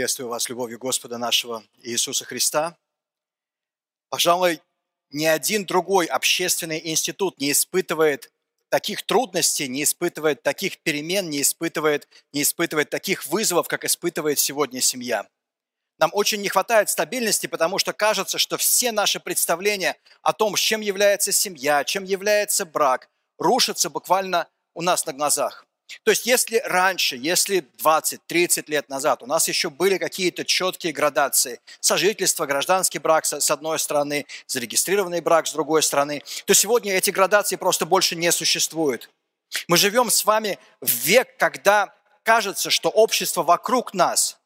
Приветствую вас любовью Господа нашего Иисуса Христа. Пожалуй, ни один другой общественный институт не испытывает таких трудностей, не испытывает таких перемен, не испытывает, не испытывает таких вызовов, как испытывает сегодня семья. Нам очень не хватает стабильности, потому что кажется, что все наши представления о том, чем является семья, чем является брак, рушатся буквально у нас на глазах. То есть если раньше, если 20-30 лет назад у нас еще были какие-то четкие градации, сожительство, гражданский брак с одной стороны, зарегистрированный брак с другой стороны, то сегодня эти градации просто больше не существуют. Мы живем с вами в век, когда кажется, что общество вокруг нас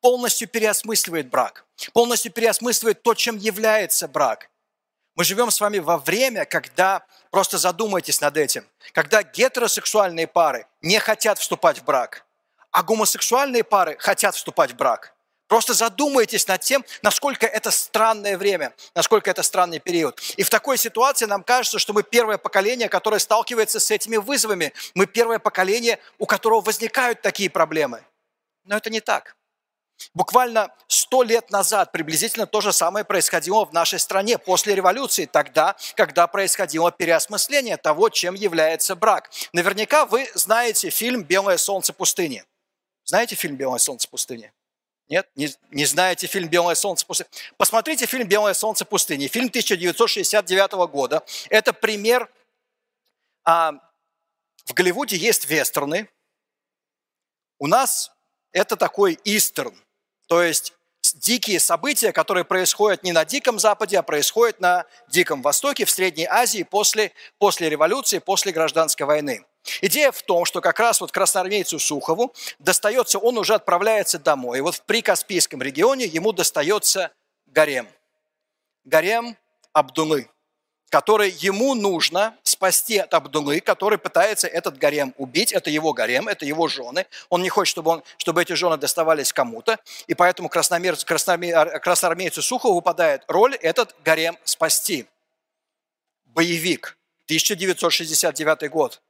полностью переосмысливает брак, полностью переосмысливает то, чем является брак – мы живем с вами во время, когда, просто задумайтесь над этим, когда гетеросексуальные пары не хотят вступать в брак, а гомосексуальные пары хотят вступать в брак. Просто задумайтесь над тем, насколько это странное время, насколько это странный период. И в такой ситуации нам кажется, что мы первое поколение, которое сталкивается с этими вызовами. Мы первое поколение, у которого возникают такие проблемы. Но это не так. Буквально сто лет назад приблизительно то же самое происходило в нашей стране после революции, тогда, когда происходило переосмысление того, чем является брак. Наверняка вы знаете фильм «Белое солнце пустыни». Знаете фильм «Белое солнце пустыни»? Нет? Не, не знаете фильм «Белое солнце пустыни»? Посмотрите фильм «Белое солнце пустыни». Фильм 1969 года. Это пример... А, в Голливуде есть вестерны. У нас это такой истерн. То есть дикие события, которые происходят не на Диком Западе, а происходят на Диком Востоке, в Средней Азии после, после революции, после гражданской войны. Идея в том, что как раз вот красноармейцу Сухову достается, он уже отправляется домой. И вот в Прикаспийском регионе ему достается гарем. Гарем Абдулы который ему нужно спасти от Абдулы, который пытается этот гарем убить. Это его гарем, это его жены. Он не хочет, чтобы, он, чтобы эти жены доставались кому-то. И поэтому красномер, красномер, красноармейцу Сухову выпадает роль этот гарем спасти. Боевик, 1969 год.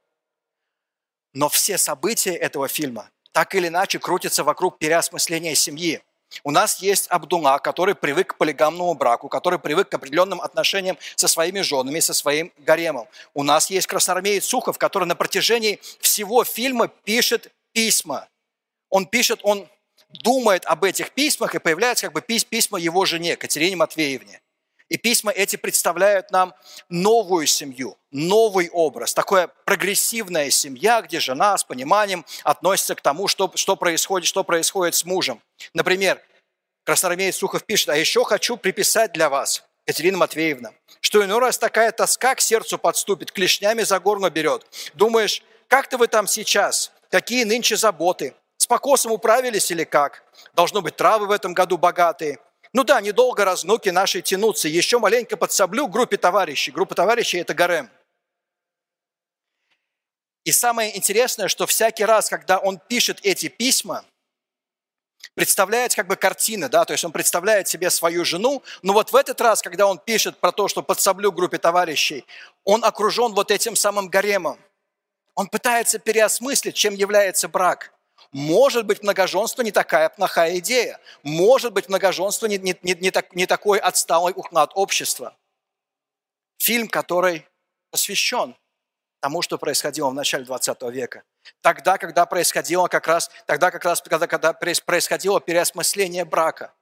Но все события этого фильма так или иначе крутятся вокруг переосмысления семьи. У нас есть Абдулла, который привык к полигамному браку, который привык к определенным отношениям со своими женами, со своим гаремом. У нас есть красноармеец Сухов, который на протяжении всего фильма пишет письма. Он пишет, он думает об этих письмах, и появляются как бы письма его жене, Катерине Матвеевне. И письма эти представляют нам новую семью, новый образ, такая прогрессивная семья, где жена с пониманием относится к тому, что, что, происходит, что происходит с мужем. Например, красноармеец Сухов пишет, а еще хочу приписать для вас, Катерина Матвеевна, что иной раз такая тоска к сердцу подступит, клешнями за горло берет. Думаешь, как-то вы там сейчас, какие нынче заботы, с покосом управились или как? Должно быть, травы в этом году богатые. Ну да, недолго разнуки наши тянутся. Еще маленько подсоблю группе товарищей. Группа товарищей – это гарем. И самое интересное, что всякий раз, когда он пишет эти письма, представляет как бы картины, да, то есть он представляет себе свою жену, но вот в этот раз, когда он пишет про то, что подсоблю группе товарищей, он окружен вот этим самым гаремом. Он пытается переосмыслить, чем является брак – может быть, многоженство не такая плохая идея. Может быть, многоженство не, не, не, не, так, не такой отсталый уклад общества. Фильм, который посвящен тому, что происходило в начале 20 века. Тогда, когда происходило как раз, тогда как раз, когда, когда происходило переосмысление брака.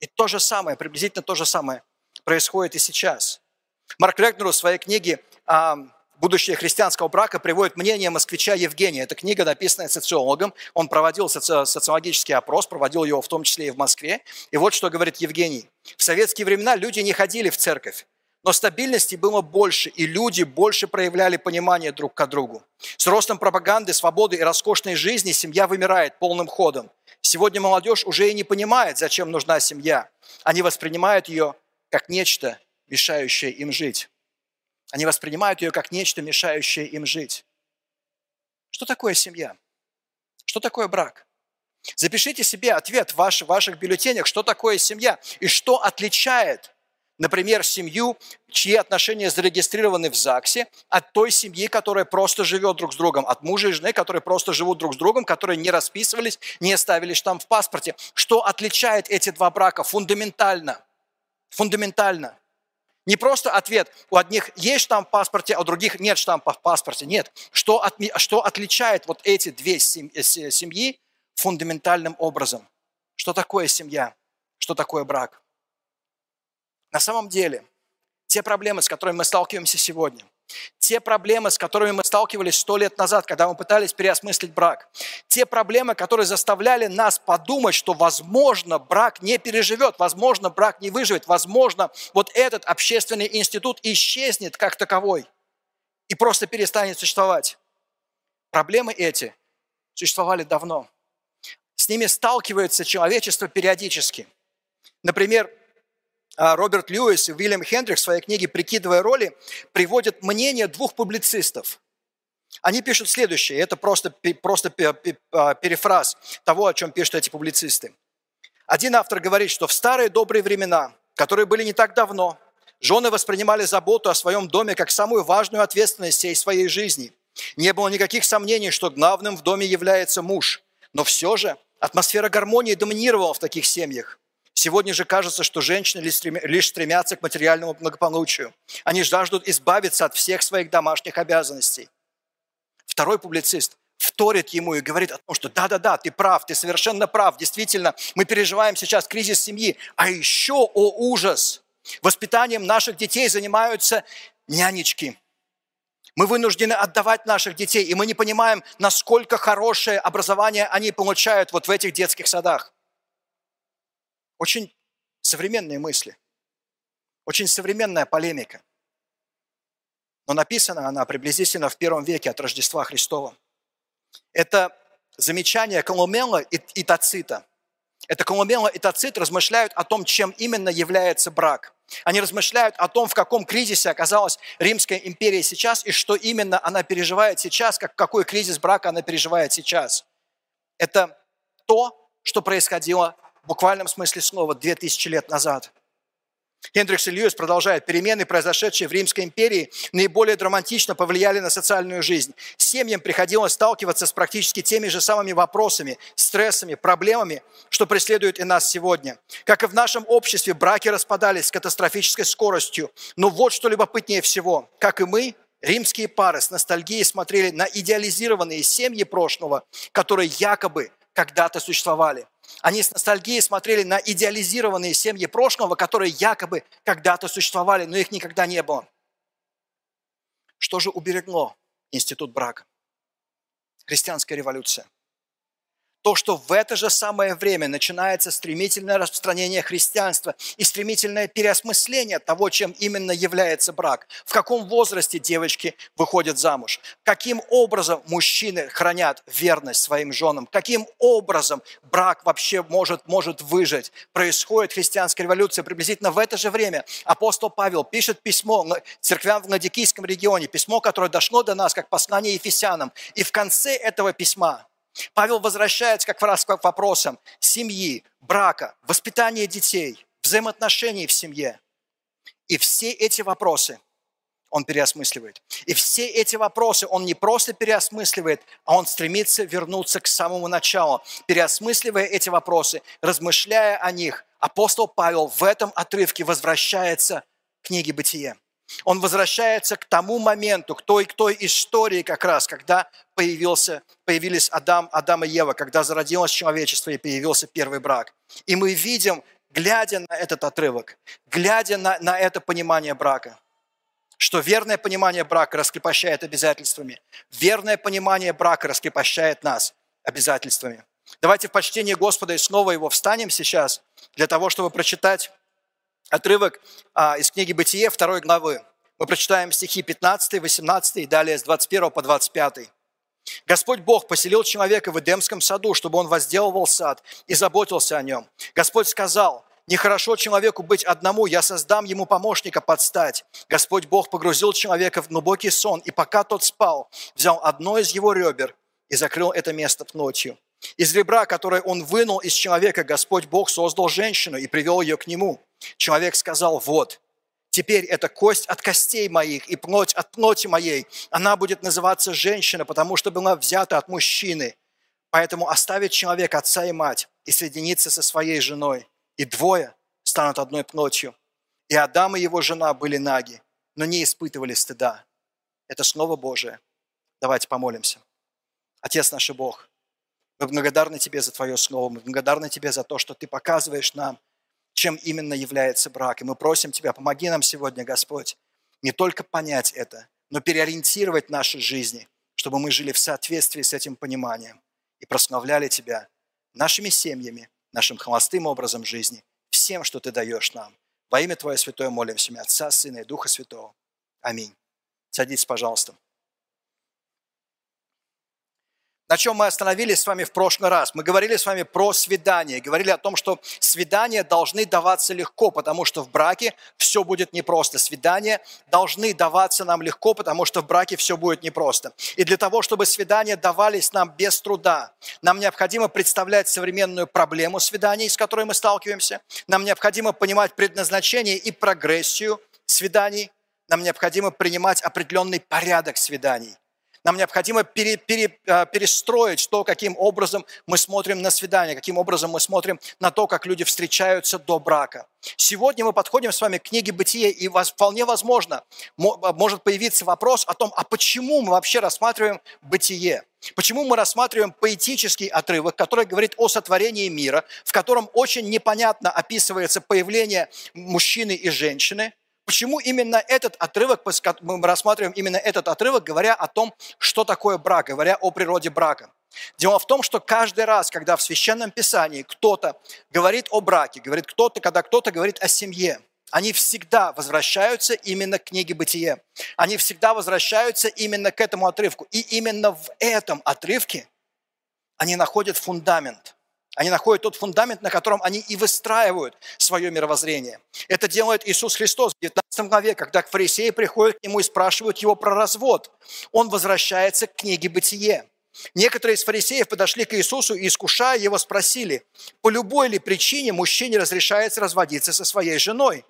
И то же самое, приблизительно то же самое происходит и сейчас. Марк Регнер в своей книге будущее христианского брака приводит мнение москвича Евгения. Это книга, написанная социологом. Он проводил соци- социологический опрос, проводил его в том числе и в Москве. И вот что говорит Евгений. В советские времена люди не ходили в церковь, но стабильности было больше, и люди больше проявляли понимание друг к другу. С ростом пропаганды, свободы и роскошной жизни семья вымирает полным ходом. Сегодня молодежь уже и не понимает, зачем нужна семья. Они воспринимают ее как нечто, мешающее им жить. Они воспринимают ее как нечто, мешающее им жить. Что такое семья? Что такое брак? Запишите себе ответ в ваших, ваших бюллетенях, что такое семья и что отличает например, семью, чьи отношения зарегистрированы в ЗАГСе, от той семьи, которая просто живет друг с другом, от мужа и жены, которые просто живут друг с другом, которые не расписывались, не ставили штамп в паспорте. Что отличает эти два брака фундаментально? Фундаментально. Не просто ответ, у одних есть штамп в паспорте, а у других нет штампа в паспорте. Нет. Что, от, что отличает вот эти две э, семьи фундаментальным образом? Что такое семья? Что такое брак? На самом деле, те проблемы, с которыми мы сталкиваемся сегодня, те проблемы, с которыми мы сталкивались сто лет назад, когда мы пытались переосмыслить брак, те проблемы, которые заставляли нас подумать, что, возможно, брак не переживет, возможно, брак не выживет, возможно, вот этот общественный институт исчезнет как таковой и просто перестанет существовать. Проблемы эти существовали давно. С ними сталкивается человечество периодически. Например, Роберт Льюис и Уильям Хендрикс в своей книге «Прикидывая роли» приводят мнение двух публицистов. Они пишут следующее, это просто, просто а, перефраз того, о чем пишут эти публицисты. Один автор говорит, что в старые добрые времена, которые были не так давно, жены воспринимали заботу о своем доме как самую важную ответственность всей своей жизни. Не было никаких сомнений, что главным в доме является муж. Но все же атмосфера гармонии доминировала в таких семьях. Сегодня же кажется, что женщины лишь стремятся к материальному благополучию. Они жаждут избавиться от всех своих домашних обязанностей. Второй публицист вторит ему и говорит о том, что да-да-да, ты прав, ты совершенно прав, действительно, мы переживаем сейчас кризис семьи, а еще, о ужас, воспитанием наших детей занимаются нянечки. Мы вынуждены отдавать наших детей, и мы не понимаем, насколько хорошее образование они получают вот в этих детских садах. Очень современные мысли, очень современная полемика. Но написана она приблизительно в первом веке от Рождества Христова. Это замечание Колумела и, и Тацита. Это Колумела и Тацит размышляют о том, чем именно является брак. Они размышляют о том, в каком кризисе оказалась Римская империя сейчас и что именно она переживает сейчас, как, какой кризис брака она переживает сейчас. Это то, что происходило в буквальном смысле слова 2000 лет назад. Хендрикс и Льюис продолжают. Перемены, произошедшие в Римской империи, наиболее драматично повлияли на социальную жизнь. Семьям приходилось сталкиваться с практически теми же самыми вопросами, стрессами, проблемами, что преследуют и нас сегодня. Как и в нашем обществе, браки распадались с катастрофической скоростью. Но вот что любопытнее всего. Как и мы, римские пары с ностальгией смотрели на идеализированные семьи прошлого, которые якобы когда-то существовали. Они с ностальгией смотрели на идеализированные семьи прошлого, которые якобы когда-то существовали, но их никогда не было. Что же уберегло институт брака? Христианская революция – то, что в это же самое время начинается стремительное распространение христианства и стремительное переосмысление того, чем именно является брак. В каком возрасте девочки выходят замуж? Каким образом мужчины хранят верность своим женам? Каким образом брак вообще может, может выжить? Происходит христианская революция приблизительно в это же время. Апостол Павел пишет письмо церквям в Ладикийском регионе, письмо, которое дошло до нас как послание Ефесянам. И в конце этого письма Павел возвращается как раз к вопросам семьи, брака, воспитания детей, взаимоотношений в семье. И все эти вопросы он переосмысливает. И все эти вопросы он не просто переосмысливает, а он стремится вернуться к самому началу. Переосмысливая эти вопросы, размышляя о них, апостол Павел в этом отрывке возвращается к книге «Бытие». Он возвращается к тому моменту, к той, к той истории как раз, когда появился, появились Адам, Адам и Ева, когда зародилось человечество и появился первый брак. И мы видим, глядя на этот отрывок, глядя на, на это понимание брака, что верное понимание брака раскрепощает обязательствами. Верное понимание брака раскрепощает нас обязательствами. Давайте в почтении Господа и снова его встанем сейчас для того, чтобы прочитать отрывок а, из книги «Бытие» второй главы. Мы прочитаем стихи 15, 18 и далее с 21 по 25. Господь Бог поселил человека в Эдемском саду, чтобы он возделывал сад и заботился о нем. Господь сказал, нехорошо человеку быть одному, я создам ему помощника подстать. Господь Бог погрузил человека в глубокий сон, и пока тот спал, взял одно из его ребер и закрыл это место ночью. Из ребра, которое он вынул из человека, Господь Бог создал женщину и привел ее к нему. Человек сказал, вот, Теперь эта кость от костей моих и плоть от плоти моей. Она будет называться женщина, потому что была взята от мужчины. Поэтому оставит человек отца и мать и соединится со своей женой. И двое станут одной плотью. И Адам и его жена были наги, но не испытывали стыда. Это Слово Божие. Давайте помолимся. Отец наш Бог, мы благодарны Тебе за Твое Слово, мы благодарны Тебе за то, что Ты показываешь нам, чем именно является брак. И мы просим Тебя, помоги нам сегодня, Господь, не только понять это, но переориентировать наши жизни, чтобы мы жили в соответствии с этим пониманием и прославляли Тебя нашими семьями, нашим холостым образом жизни, всем, что Ты даешь нам. Во имя Твое Святое молимся, Отца, Сына и Духа Святого. Аминь. Садитесь, пожалуйста на чем мы остановились с вами в прошлый раз. Мы говорили с вами про свидание, говорили о том, что свидания должны даваться легко, потому что в браке все будет непросто. Свидания должны даваться нам легко, потому что в браке все будет непросто. И для того, чтобы свидания давались нам без труда, нам необходимо представлять современную проблему свиданий, с которой мы сталкиваемся. Нам необходимо понимать предназначение и прогрессию свиданий. Нам необходимо принимать определенный порядок свиданий. Нам необходимо пере, пере, а, перестроить то, каким образом мы смотрим на свидание, каким образом мы смотрим на то, как люди встречаются до брака. Сегодня мы подходим с вами к книге «Бытие», и вполне возможно а, может появиться вопрос о том, а почему мы вообще рассматриваем «Бытие»? Почему мы рассматриваем поэтический отрывок, который говорит о сотворении мира, в котором очень непонятно описывается появление мужчины и женщины, Почему именно этот отрывок, мы рассматриваем именно этот отрывок, говоря о том, что такое брак, говоря о природе брака. Дело в том, что каждый раз, когда в Священном Писании кто-то говорит о браке, говорит кто-то, когда кто-то говорит о семье, они всегда возвращаются именно к книге Бытие. Они всегда возвращаются именно к этому отрывку. И именно в этом отрывке они находят фундамент – они находят тот фундамент, на котором они и выстраивают свое мировоззрение. Это делает Иисус Христос в 19 главе, когда фарисеи приходят к нему и спрашивают его про развод. Он возвращается к книге «Бытие». Некоторые из фарисеев подошли к Иисусу и, искушая его, спросили, по любой ли причине мужчине разрешается разводиться со своей женой –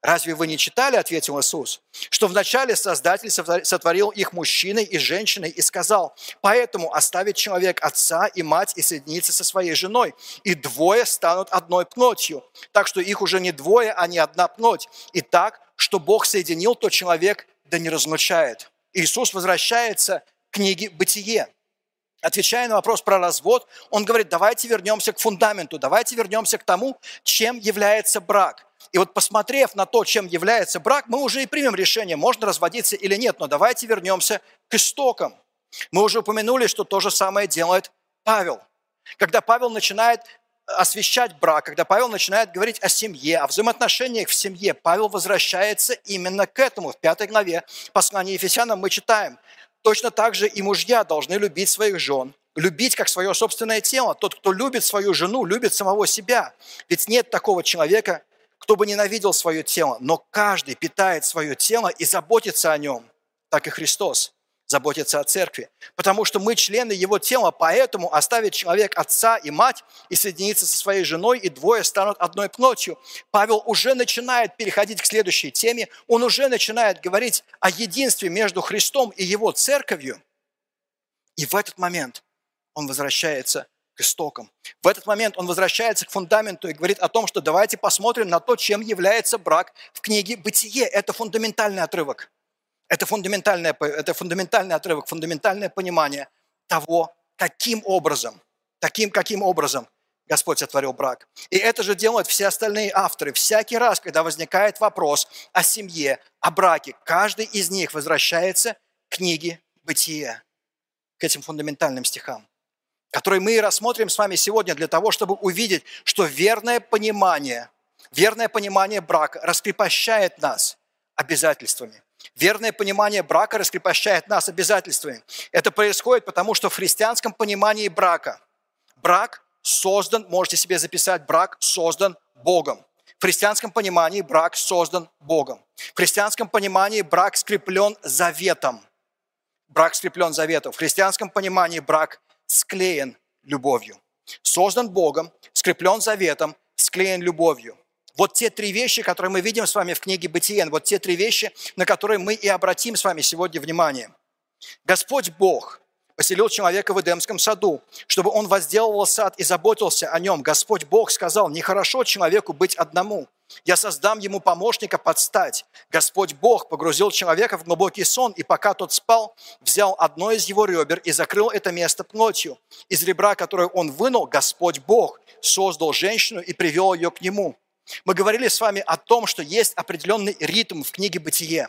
Разве вы не читали, ответил Иисус, что вначале Создатель сотворил их мужчиной и женщиной и сказал, поэтому оставит человек отца и мать и соединится со своей женой, и двое станут одной плотью. Так что их уже не двое, а не одна плоть. И так, что Бог соединил, то человек да не разлучает. Иисус возвращается к книге «Бытие». Отвечая на вопрос про развод, он говорит, давайте вернемся к фундаменту, давайте вернемся к тому, чем является брак. И вот посмотрев на то, чем является брак, мы уже и примем решение, можно разводиться или нет. Но давайте вернемся к истокам. Мы уже упомянули, что то же самое делает Павел. Когда Павел начинает освещать брак, когда Павел начинает говорить о семье, о взаимоотношениях в семье, Павел возвращается именно к этому. В пятой главе послания Ефесянам мы читаем, точно так же и мужья должны любить своих жен, любить как свое собственное тело. Тот, кто любит свою жену, любит самого себя. Ведь нет такого человека, кто бы ненавидел свое тело, но каждый питает свое тело и заботится о нем, так и Христос заботится о церкви. Потому что мы члены его тела, поэтому оставит человек отца и мать и соединится со своей женой, и двое станут одной плотью. Павел уже начинает переходить к следующей теме, он уже начинает говорить о единстве между Христом и его церковью. И в этот момент он возвращается к истокам. В этот момент он возвращается к фундаменту и говорит о том, что давайте посмотрим на то, чем является брак в книге «Бытие». Это фундаментальный отрывок. Это, фундаментальный, это фундаментальный отрывок, фундаментальное понимание того, каким образом, таким каким образом Господь сотворил брак. И это же делают все остальные авторы. Всякий раз, когда возникает вопрос о семье, о браке, каждый из них возвращается к книге «Бытие», к этим фундаментальным стихам который мы и рассмотрим с вами сегодня для того, чтобы увидеть, что верное понимание, верное понимание брака раскрепощает нас обязательствами. Верное понимание брака раскрепощает нас обязательствами. Это происходит потому, что в христианском понимании брака брак создан, можете себе записать, брак создан Богом. В христианском понимании брак создан Богом. В христианском понимании брак скреплен заветом. Брак скреплен заветом. В христианском понимании брак склеен любовью. Создан Богом, скреплен заветом, склеен любовью. Вот те три вещи, которые мы видим с вами в книге Бытиен, вот те три вещи, на которые мы и обратим с вами сегодня внимание. Господь Бог поселил человека в Эдемском саду, чтобы он возделывал сад и заботился о нем. Господь Бог сказал, нехорошо человеку быть одному. Я создам ему помощника подстать. Господь Бог погрузил человека в глубокий сон, и пока тот спал, взял одно из его ребер и закрыл это место плотью. Из ребра, которое он вынул, Господь Бог создал женщину и привел ее к нему. Мы говорили с вами о том, что есть определенный ритм в книге «Бытие».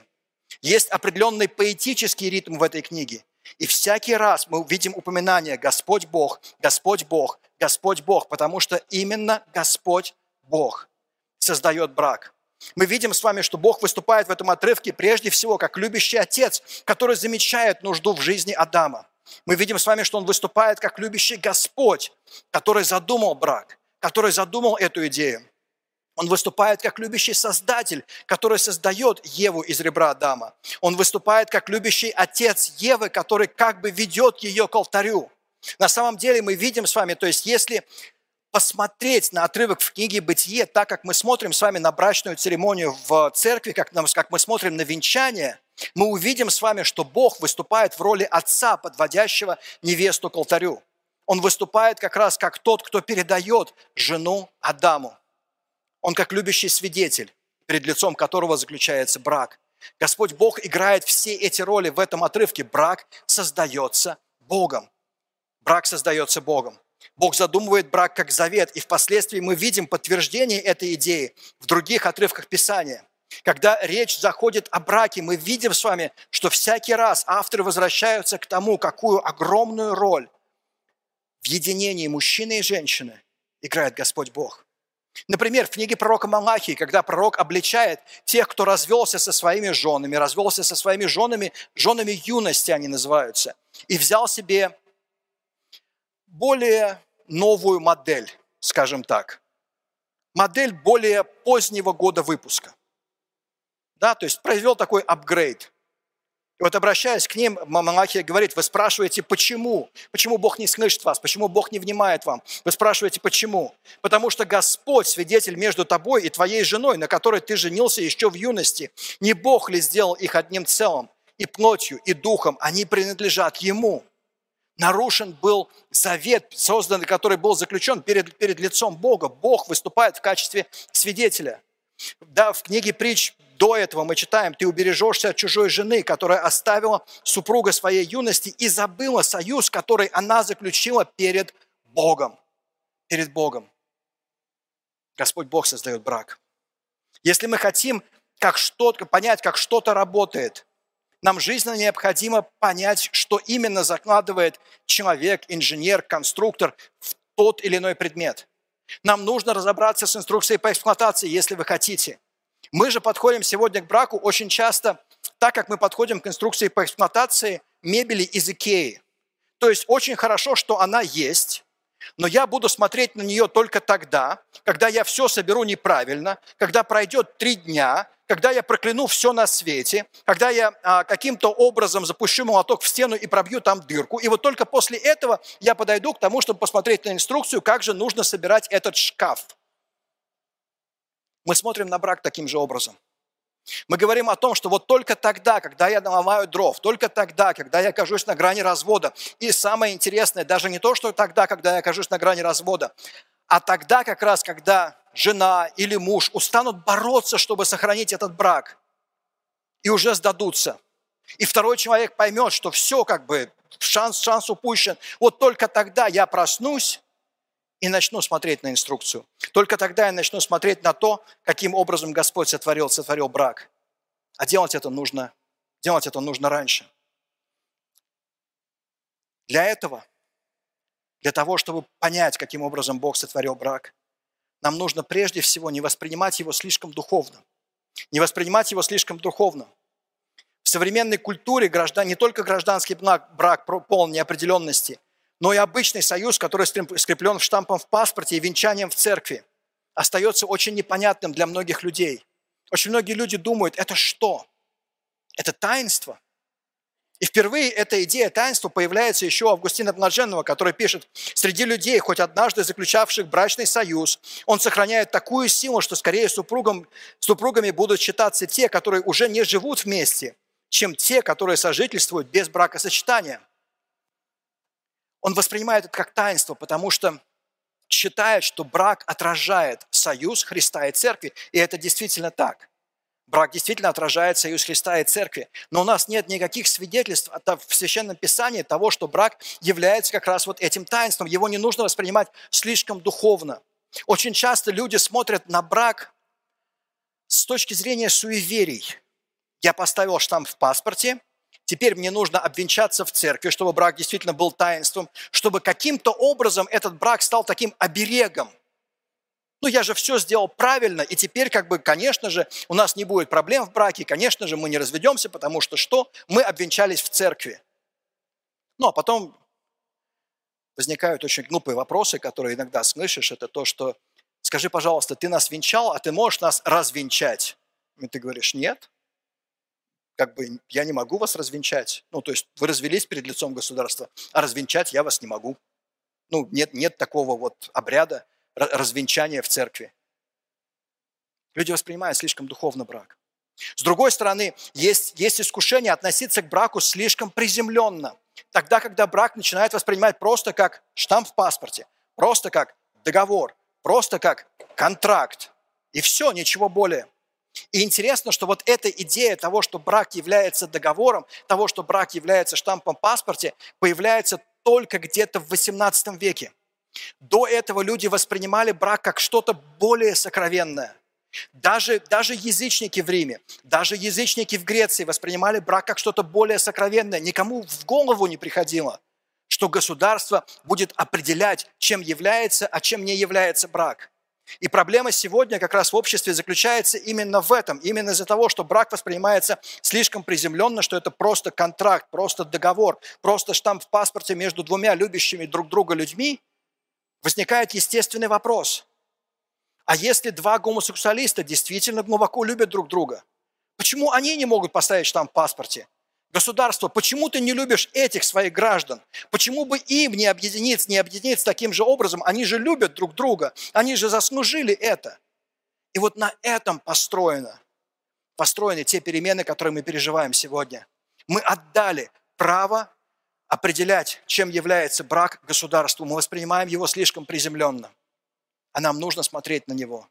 Есть определенный поэтический ритм в этой книге. И всякий раз мы видим упоминание «Господь Бог», «Господь Бог», «Господь Бог», потому что именно Господь Бог создает брак. Мы видим с вами, что Бог выступает в этом отрывке прежде всего как любящий отец, который замечает нужду в жизни Адама. Мы видим с вами, что Он выступает как любящий Господь, который задумал брак, который задумал эту идею. Он выступает как любящий Создатель, который создает Еву из ребра Адама. Он выступает как любящий отец Евы, который как бы ведет ее к алтарю. На самом деле мы видим с вами, то есть если посмотреть на отрывок в книге «Бытие», так как мы смотрим с вами на брачную церемонию в церкви, как, как мы смотрим на венчание, мы увидим с вами, что Бог выступает в роли отца, подводящего невесту к алтарю. Он выступает как раз как тот, кто передает жену Адаму. Он как любящий свидетель, перед лицом которого заключается брак. Господь Бог играет все эти роли в этом отрывке. Брак создается Богом. Брак создается Богом. Бог задумывает брак как завет, и впоследствии мы видим подтверждение этой идеи в других отрывках Писания. Когда речь заходит о браке, мы видим с вами, что всякий раз авторы возвращаются к тому, какую огромную роль в единении мужчины и женщины играет Господь Бог. Например, в книге пророка Малахии, когда пророк обличает тех, кто развелся со своими женами, развелся со своими женами, женами юности они называются, и взял себе более новую модель, скажем так, модель более позднего года выпуска. Да, то есть произвел такой апгрейд. И вот обращаясь к ним, Малахия говорит, вы спрашиваете, почему? Почему Бог не слышит вас? Почему Бог не внимает вам? Вы спрашиваете, почему? Потому что Господь, свидетель между тобой и твоей женой, на которой ты женился еще в юности, не Бог ли сделал их одним целым? И плотью, и духом они принадлежат Ему. Нарушен был завет, созданный, который был заключен перед, перед лицом Бога. Бог выступает в качестве свидетеля. Да, в книге притч до этого мы читаем, ты убережешься от чужой жены, которая оставила супруга своей юности и забыла союз, который она заключила перед Богом. Перед Богом. Господь Бог создает брак. Если мы хотим как что-то, понять, как что-то работает, нам жизненно необходимо понять, что именно закладывает человек, инженер, конструктор в тот или иной предмет. Нам нужно разобраться с инструкцией по эксплуатации, если вы хотите – мы же подходим сегодня к браку очень часто так, как мы подходим к инструкции по эксплуатации мебели из Икеи. То есть очень хорошо, что она есть, но я буду смотреть на нее только тогда, когда я все соберу неправильно, когда пройдет три дня, когда я прокляну все на свете, когда я а, каким-то образом запущу молоток в стену и пробью там дырку. И вот только после этого я подойду к тому, чтобы посмотреть на инструкцию, как же нужно собирать этот шкаф. Мы смотрим на брак таким же образом. Мы говорим о том, что вот только тогда, когда я наломаю дров, только тогда, когда я окажусь на грани развода. И самое интересное, даже не то, что тогда, когда я окажусь на грани развода, а тогда как раз, когда жена или муж устанут бороться, чтобы сохранить этот брак, и уже сдадутся. И второй человек поймет, что все как бы, шанс, шанс упущен. Вот только тогда я проснусь и начну смотреть на инструкцию. Только тогда я начну смотреть на то, каким образом Господь сотворил, сотворил брак. А делать это нужно, делать это нужно раньше. Для этого, для того, чтобы понять, каким образом Бог сотворил брак, нам нужно прежде всего не воспринимать его слишком духовно. Не воспринимать его слишком духовно. В современной культуре граждан, не только гражданский брак, брак полон неопределенности – но и обычный союз, который скреплен штампом в паспорте и венчанием в церкви, остается очень непонятным для многих людей. Очень многие люди думают, это что? Это таинство? И впервые эта идея таинства появляется еще у Августина Блаженного, который пишет, «Среди людей, хоть однажды заключавших брачный союз, он сохраняет такую силу, что скорее супругам, супругами будут считаться те, которые уже не живут вместе, чем те, которые сожительствуют без бракосочетания». Он воспринимает это как таинство, потому что считает, что брак отражает союз Христа и Церкви, и это действительно так. Брак действительно отражает союз Христа и Церкви. Но у нас нет никаких свидетельств в Священном Писании того, что брак является как раз вот этим таинством. Его не нужно воспринимать слишком духовно. Очень часто люди смотрят на брак с точки зрения суеверий. Я поставил штамп в паспорте, теперь мне нужно обвенчаться в церкви, чтобы брак действительно был таинством, чтобы каким-то образом этот брак стал таким оберегом, ну я же все сделал правильно, и теперь, как бы, конечно же, у нас не будет проблем в браке, конечно же, мы не разведемся, потому что что? Мы обвенчались в церкви. Ну, а потом возникают очень глупые вопросы, которые иногда слышишь, это то, что скажи, пожалуйста, ты нас венчал, а ты можешь нас развенчать? И ты говоришь, нет, как бы я не могу вас развенчать. Ну, то есть вы развелись перед лицом государства, а развенчать я вас не могу. Ну, нет, нет такого вот обряда развенчания в церкви. Люди воспринимают слишком духовно брак. С другой стороны, есть, есть искушение относиться к браку слишком приземленно. Тогда, когда брак начинает воспринимать просто как штамп в паспорте, просто как договор, просто как контракт. И все, ничего более. И интересно, что вот эта идея того, что брак является договором, того, что брак является штампом в паспорте, появляется только где-то в XVIII веке. До этого люди воспринимали брак как что-то более сокровенное. Даже, даже язычники в Риме, даже язычники в Греции воспринимали брак как что-то более сокровенное. Никому в голову не приходило, что государство будет определять, чем является, а чем не является брак. И проблема сегодня как раз в обществе заключается именно в этом. Именно из-за того, что брак воспринимается слишком приземленно, что это просто контракт, просто договор, просто штамп в паспорте между двумя любящими друг друга людьми, возникает естественный вопрос. А если два гомосексуалиста действительно глубоко любят друг друга, почему они не могут поставить штамп в паспорте? Государство, почему ты не любишь этих своих граждан? Почему бы им не объединиться, не объединиться таким же образом? Они же любят друг друга, они же заслужили это. И вот на этом построено, построены те перемены, которые мы переживаем сегодня. Мы отдали право определять, чем является брак государству. Мы воспринимаем его слишком приземленно. А нам нужно смотреть на него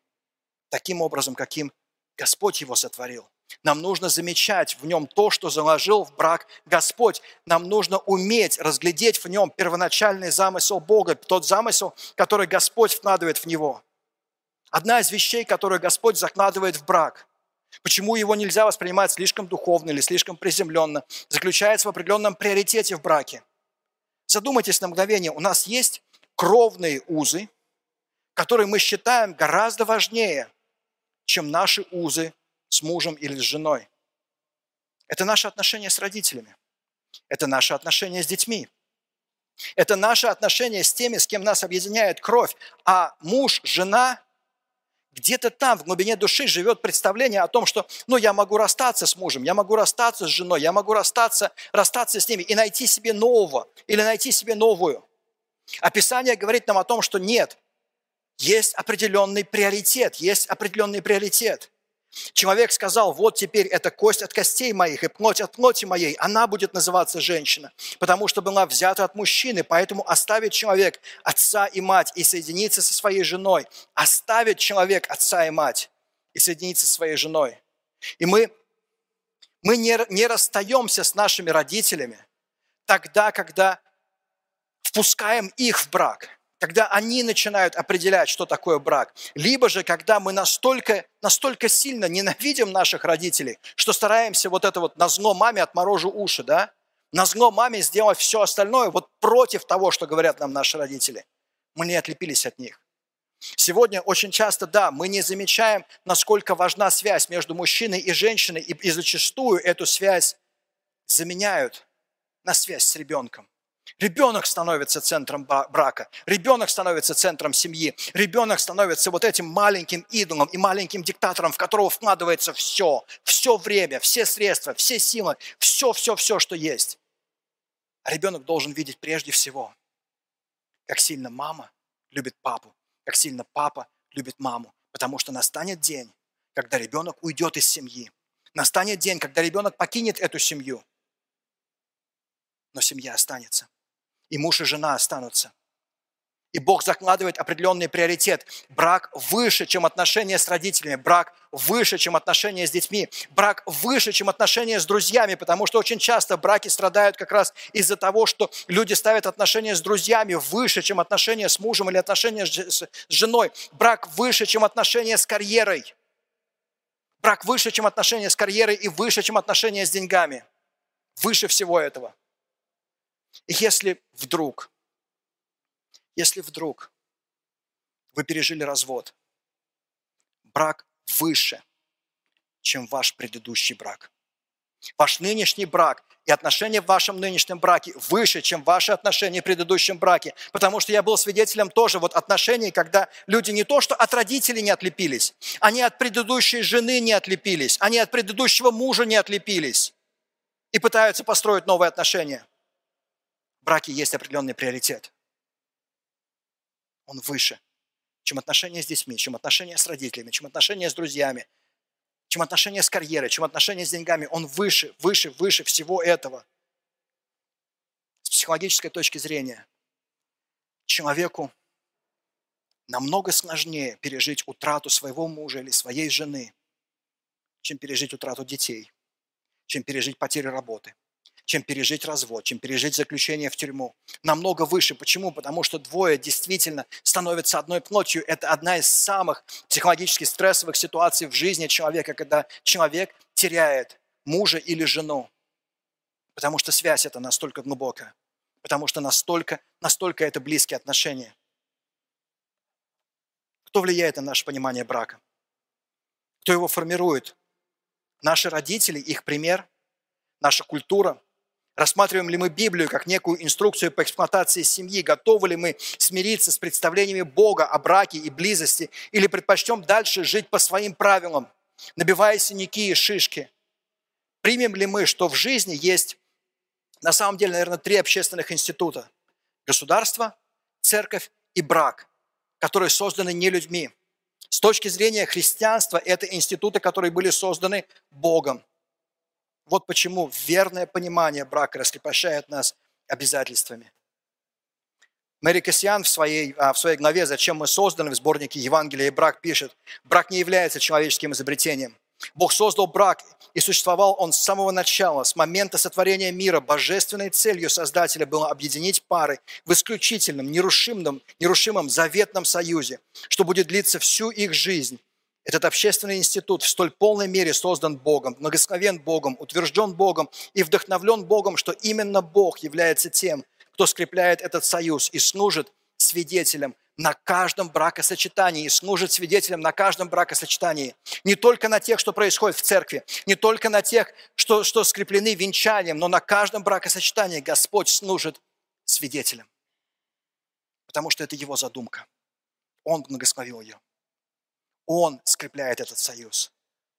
таким образом, каким Господь его сотворил. Нам нужно замечать в нем то, что заложил в брак Господь. Нам нужно уметь разглядеть в нем первоначальный замысел Бога, тот замысел, который Господь вкладывает в него. Одна из вещей, которую Господь закладывает в брак, Почему его нельзя воспринимать слишком духовно или слишком приземленно, заключается в определенном приоритете в браке. Задумайтесь на мгновение, у нас есть кровные узы, которые мы считаем гораздо важнее, чем наши узы с мужем или с женой. Это наши отношения с родителями. Это наши отношения с детьми. Это наши отношения с теми, с кем нас объединяет кровь. А муж, жена где-то там, в глубине души, живет представление о том, что, ну, я могу расстаться с мужем, я могу расстаться с женой, я могу расстаться, расстаться с ними и найти себе нового или найти себе новую. Описание говорит нам о том, что нет, есть определенный приоритет, есть определенный приоритет. Человек сказал, вот теперь это кость от костей моих и плоть от плоти моей, она будет называться женщина, потому что была взята от мужчины, поэтому оставит человек отца и мать и соединиться со своей женой. Оставит человек отца и мать и соединиться со своей женой. И мы, мы не, не расстаемся с нашими родителями тогда, когда впускаем их в брак – когда они начинают определять, что такое брак, либо же когда мы настолько, настолько сильно ненавидим наших родителей, что стараемся вот это вот на зло маме отморожу уши, да, на зло маме сделать все остальное вот против того, что говорят нам наши родители. Мы не отлепились от них. Сегодня очень часто, да, мы не замечаем, насколько важна связь между мужчиной и женщиной, и, и зачастую эту связь заменяют на связь с ребенком. Ребенок становится центром брака, ребенок становится центром семьи, ребенок становится вот этим маленьким идолом и маленьким диктатором, в которого вкладывается все, все время, все средства, все силы, все, все, все, что есть. А ребенок должен видеть прежде всего, как сильно мама любит папу, как сильно папа любит маму, потому что настанет день, когда ребенок уйдет из семьи, настанет день, когда ребенок покинет эту семью, но семья останется и муж и жена останутся. И Бог закладывает определенный приоритет. Брак выше, чем отношения с родителями. Брак выше, чем отношения с детьми. Брак выше, чем отношения с друзьями, потому что очень часто браки страдают как раз из-за того, что люди ставят отношения с друзьями выше, чем отношения с мужем или отношения с женой. Брак выше, чем отношения с карьерой. Брак выше, чем отношения с карьерой и выше, чем отношения с деньгами. Выше всего этого. Если вдруг, если вдруг вы пережили развод, брак выше, чем ваш предыдущий брак. Ваш нынешний брак и отношения в вашем нынешнем браке выше, чем ваши отношения в предыдущем браке. Потому что я был свидетелем тоже вот отношений, когда люди не то, что от родителей не отлепились, они от предыдущей жены не отлепились, они от предыдущего мужа не отлепились и пытаются построить новые отношения браке есть определенный приоритет. Он выше, чем отношения с детьми, чем отношения с родителями, чем отношения с друзьями, чем отношения с карьерой, чем отношения с деньгами. Он выше, выше, выше всего этого. С психологической точки зрения человеку намного сложнее пережить утрату своего мужа или своей жены, чем пережить утрату детей, чем пережить потерю работы – чем пережить развод, чем пережить заключение в тюрьму. Намного выше. Почему? Потому что двое действительно становятся одной плотью. Это одна из самых психологически стрессовых ситуаций в жизни человека, когда человек теряет мужа или жену. Потому что связь это настолько глубокая. Потому что настолько, настолько это близкие отношения. Кто влияет на наше понимание брака? Кто его формирует? Наши родители, их пример, наша культура, Рассматриваем ли мы Библию как некую инструкцию по эксплуатации семьи? Готовы ли мы смириться с представлениями Бога о браке и близости? Или предпочтем дальше жить по своим правилам, набивая синяки и шишки? Примем ли мы, что в жизни есть на самом деле, наверное, три общественных института? Государство, церковь и брак, которые созданы не людьми. С точки зрения христианства, это институты, которые были созданы Богом. Вот почему верное понимание брака раскрепощает нас обязательствами. Мэри Кассиан в своей, а, в своей главе «Зачем мы созданы» в сборнике «Евангелие и брак» пишет, брак не является человеческим изобретением. Бог создал брак, и существовал он с самого начала, с момента сотворения мира. Божественной целью Создателя было объединить пары в исключительном, нерушимом, нерушимом заветном союзе, что будет длиться всю их жизнь этот общественный институт в столь полной мере создан Богом, благословен Богом, утвержден Богом и вдохновлен Богом, что именно Бог является тем, кто скрепляет этот союз и служит свидетелем на каждом бракосочетании и служит свидетелем на каждом бракосочетании. Не только на тех, что происходит в церкви, не только на тех, что, что скреплены венчанием, но на каждом бракосочетании Господь служит свидетелем. Потому что это Его задумка. Он благословил ее. Он скрепляет этот союз.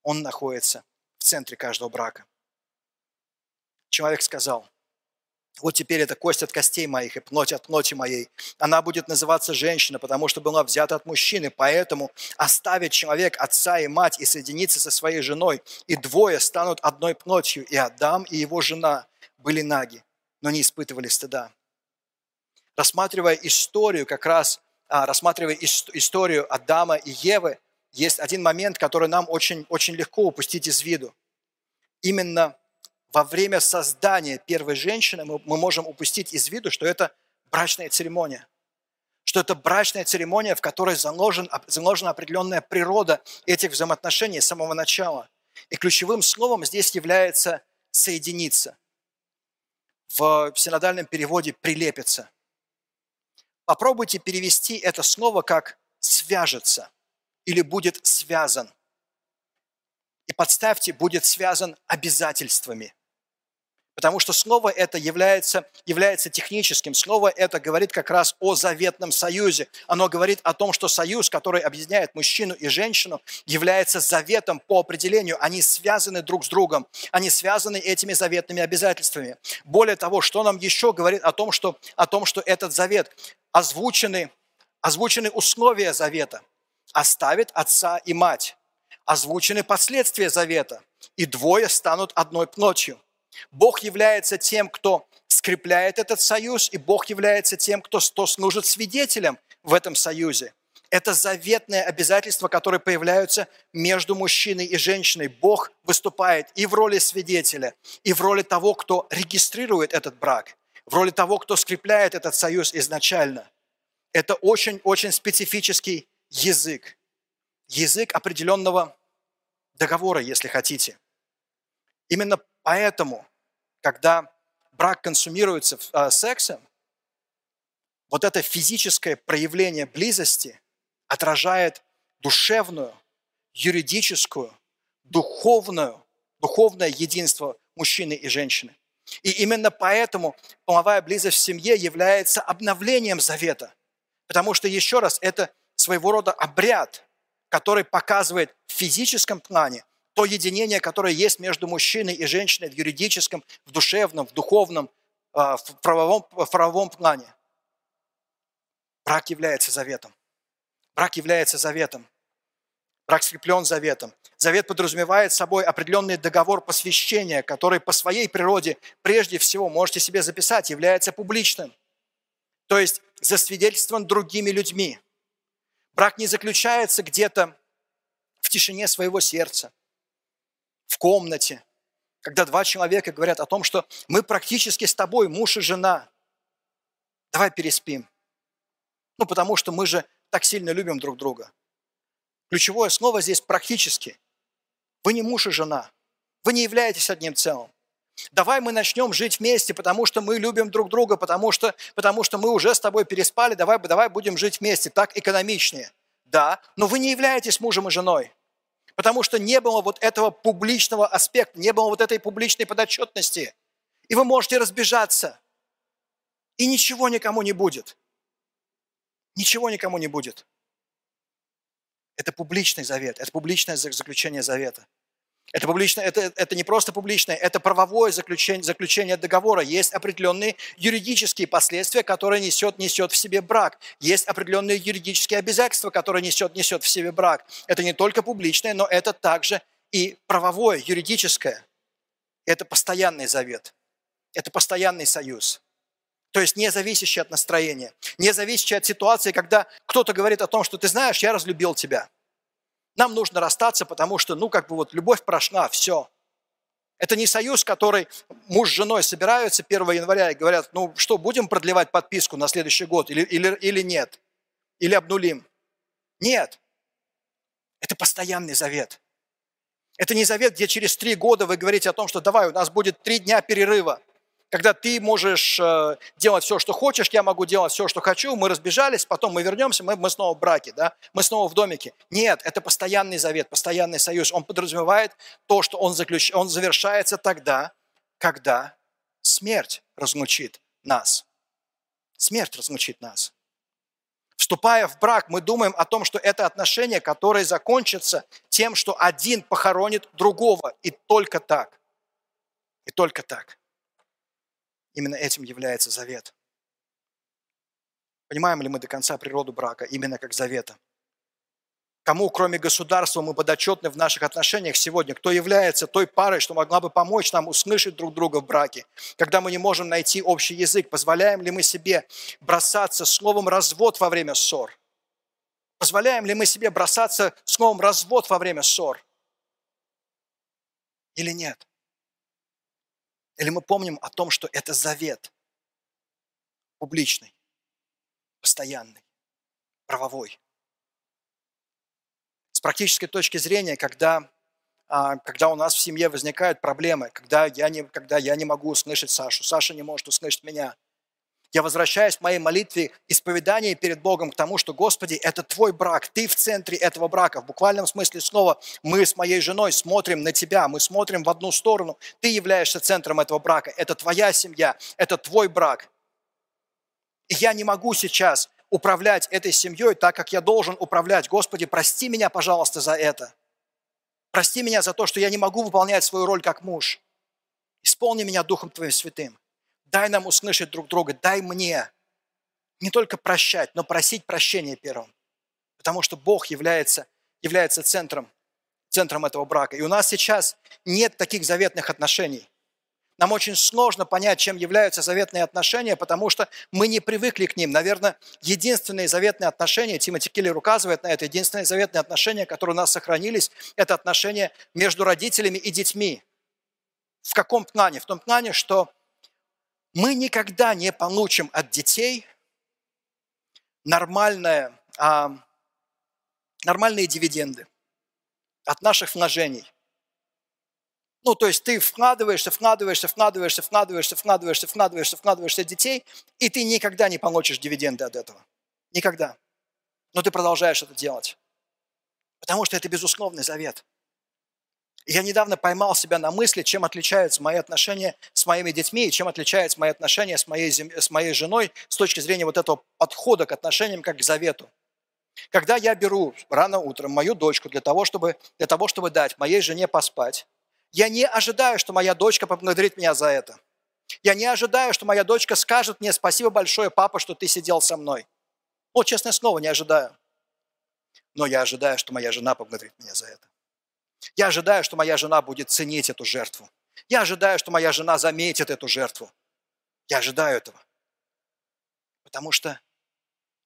Он находится в центре каждого брака. Человек сказал, вот теперь это кость от костей моих и плоть от плоти моей. Она будет называться женщина, потому что была взята от мужчины. Поэтому оставит человек отца и мать и соединится со своей женой, и двое станут одной плотью. И Адам и его жена были наги, но не испытывали стыда. Рассматривая историю, как раз а, рассматривая историю Адама и Евы, есть один момент, который нам очень, очень легко упустить из виду. Именно во время создания первой женщины мы, мы можем упустить из виду, что это брачная церемония. Что это брачная церемония, в которой заложен, заложена определенная природа этих взаимоотношений с самого начала. И ключевым словом здесь является «соединиться». В синодальном переводе «прилепиться». Попробуйте перевести это слово как «свяжется» или будет связан. И подставьте, будет связан обязательствами. Потому что слово это является, является техническим. Слово это говорит как раз о заветном союзе. Оно говорит о том, что союз, который объединяет мужчину и женщину, является заветом по определению. Они связаны друг с другом. Они связаны этими заветными обязательствами. Более того, что нам еще говорит о том, что, о том, что этот завет озвучены, озвучены условия завета. Оставит отца и мать. Озвучены последствия завета. И двое станут одной плотью. Бог является тем, кто скрепляет этот союз, и Бог является тем, кто, кто служит свидетелем в этом союзе. Это заветные обязательства, которые появляются между мужчиной и женщиной. Бог выступает и в роли свидетеля, и в роли того, кто регистрирует этот брак, в роли того, кто скрепляет этот союз изначально. Это очень-очень специфический язык. Язык определенного договора, если хотите. Именно Поэтому, когда брак консумируется э, сексом, вот это физическое проявление близости отражает душевную, юридическую, духовную, духовное единство мужчины и женщины. И именно поэтому половая близость в семье является обновлением завета. Потому что, еще раз, это своего рода обряд, который показывает в физическом плане то единение, которое есть между мужчиной и женщиной в юридическом, в душевном, в духовном, а, в правовом, в правовом плане. Брак является заветом. Брак является заветом. Брак скреплен заветом. Завет подразумевает собой определенный договор посвящения, который по своей природе, прежде всего, можете себе записать, является публичным. То есть засвидетельствован другими людьми. Брак не заключается где-то в тишине своего сердца в комнате, когда два человека говорят о том, что мы практически с тобой муж и жена. Давай переспим. Ну, потому что мы же так сильно любим друг друга. Ключевое слово здесь практически. Вы не муж и жена. Вы не являетесь одним целым. Давай мы начнем жить вместе, потому что мы любим друг друга, потому что, потому что мы уже с тобой переспали, давай, давай будем жить вместе, так экономичнее. Да, но вы не являетесь мужем и женой потому что не было вот этого публичного аспекта, не было вот этой публичной подотчетности. И вы можете разбежаться, и ничего никому не будет. Ничего никому не будет. Это публичный завет, это публичное заключение завета. Это, публичное, это, это не просто публичное, это правовое заключение, заключение договора. Есть определенные юридические последствия, которые несет, несет в себе брак. Есть определенные юридические обязательства, которые несет, несет в себе брак. Это не только публичное, но это также и правовое, юридическое. Это постоянный завет. Это постоянный союз. То есть не зависящий от настроения, не зависящий от ситуации, когда кто-то говорит о том, что ты знаешь, я разлюбил тебя – нам нужно расстаться, потому что, ну, как бы вот любовь прошла, все. Это не союз, который муж с женой собираются 1 января и говорят, ну что, будем продлевать подписку на следующий год или, или, или нет? Или обнулим? Нет. Это постоянный завет. Это не завет, где через три года вы говорите о том, что давай, у нас будет три дня перерыва когда ты можешь э, делать все, что хочешь, я могу делать все, что хочу, мы разбежались, потом мы вернемся, мы, мы снова в браке, да? мы снова в домике. Нет, это постоянный завет, постоянный союз. Он подразумевает то, что он, заключ... он завершается тогда, когда смерть разлучит нас. Смерть разлучит нас. Вступая в брак, мы думаем о том, что это отношения, которые закончатся тем, что один похоронит другого. И только так. И только так. Именно этим является завет. Понимаем ли мы до конца природу брака именно как завета? Кому, кроме государства, мы подотчетны в наших отношениях сегодня? Кто является той парой, что могла бы помочь нам услышать друг друга в браке? Когда мы не можем найти общий язык, позволяем ли мы себе бросаться словом «развод» во время ссор? Позволяем ли мы себе бросаться словом «развод» во время ссор? Или нет? Или мы помним о том, что это завет публичный, постоянный, правовой. С практической точки зрения, когда, а, когда у нас в семье возникают проблемы, когда я, не, когда я не могу услышать Сашу, Саша не может услышать меня, Я возвращаюсь в моей молитве, исповедании перед Богом к тому, что, Господи, это Твой брак, Ты в центре этого брака. В буквальном смысле слова мы с моей женой смотрим на Тебя, мы смотрим в одну сторону. Ты являешься центром этого брака. Это Твоя семья, это Твой брак. И я не могу сейчас управлять этой семьей так, как я должен управлять. Господи, прости меня, пожалуйста, за это. Прости меня за то, что я не могу выполнять свою роль как муж. Исполни меня Духом Твоим Святым. Дай нам услышать друг друга, дай мне не только прощать, но просить прощения первым. Потому что Бог является, является центром, центром этого брака. И у нас сейчас нет таких заветных отношений. Нам очень сложно понять, чем являются заветные отношения, потому что мы не привыкли к ним. Наверное, единственные заветные отношения, Тимоти Киллер указывает на это, единственные заветные отношения, которые у нас сохранились, это отношения между родителями и детьми. В каком плане? В том плане, что мы никогда не получим от детей нормальное, а, нормальные дивиденды от наших вложений. Ну, то есть ты вкладываешься, вкладываешься, вкладываешься, вкладываешься, вкладываешься, вкладываешься, вкладываешься детей, и ты никогда не получишь дивиденды от этого. Никогда. Но ты продолжаешь это делать. Потому что это безусловный завет. Я недавно поймал себя на мысли, чем отличаются мои отношения с моими детьми и чем отличаются мои отношения с моей, с моей женой с точки зрения вот этого подхода к отношениям как к завету. Когда я беру рано утром мою дочку для того, чтобы, для того, чтобы дать моей жене поспать, я не ожидаю, что моя дочка поблагодарит меня за это. Я не ожидаю, что моя дочка скажет мне спасибо большое, папа, что ты сидел со мной. Вот, честное слово, не ожидаю. Но я ожидаю, что моя жена поблагодарит меня за это. Я ожидаю, что моя жена будет ценить эту жертву. Я ожидаю, что моя жена заметит эту жертву. Я ожидаю этого. Потому что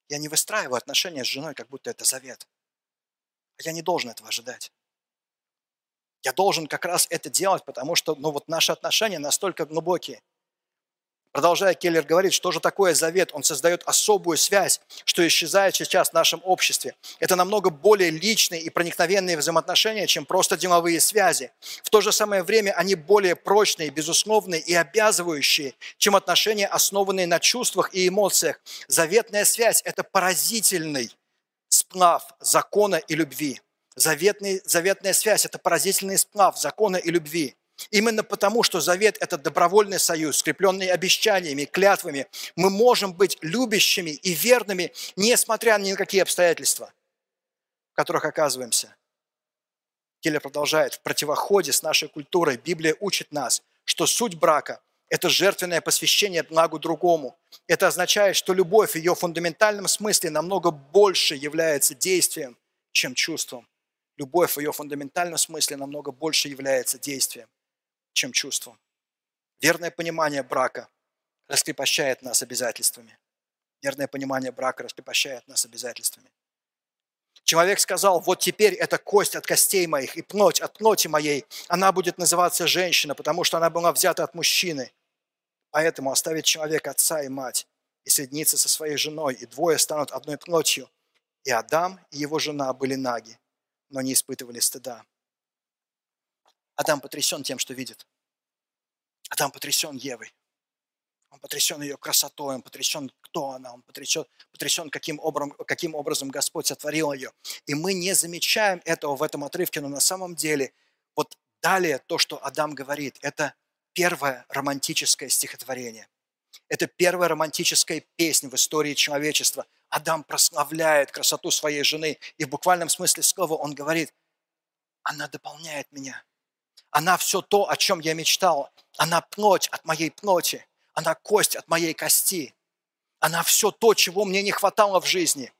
я не выстраиваю отношения с женой, как будто это завет. А я не должен этого ожидать. Я должен как раз это делать, потому что ну, вот наши отношения настолько глубокие – Продолжая, Келлер говорит, что же такое завет? Он создает особую связь, что исчезает сейчас в нашем обществе. Это намного более личные и проникновенные взаимоотношения, чем просто деловые связи. В то же самое время они более прочные, безусловные и обязывающие, чем отношения, основанные на чувствах и эмоциях. Заветная связь – это поразительный сплав закона и любви. Заветный, заветная связь – это поразительный сплав закона и любви. Именно потому, что завет – это добровольный союз, скрепленный обещаниями, клятвами, мы можем быть любящими и верными, несмотря ни на какие обстоятельства, в которых оказываемся. Келлер продолжает, в противоходе с нашей культурой Библия учит нас, что суть брака – это жертвенное посвящение благу другому. Это означает, что любовь в ее фундаментальном смысле намного больше является действием, чем чувством. Любовь в ее фундаментальном смысле намного больше является действием, чем чувством. Верное понимание брака раскрепощает нас обязательствами. Верное понимание брака раскрепощает нас обязательствами. Человек сказал, вот теперь это кость от костей моих и плоть от плоти моей. Она будет называться женщина, потому что она была взята от мужчины. Поэтому оставит человек отца и мать и соединиться со своей женой, и двое станут одной плотью. И Адам и его жена были наги, но не испытывали стыда. Адам потрясен тем, что видит. Адам потрясен Евой. Он потрясен ее красотой, он потрясен, кто она, он потрясен, потрясен каким, образом, каким образом Господь сотворил ее. И мы не замечаем этого в этом отрывке, но на самом деле вот далее то, что Адам говорит, это первое романтическое стихотворение. Это первая романтическая песня в истории человечества. Адам прославляет красоту своей жены, и в буквальном смысле слова он говорит, она дополняет меня – она все то, о чем я мечтал. Она плоть от моей плоти. Она кость от моей кости. Она все то, чего мне не хватало в жизни.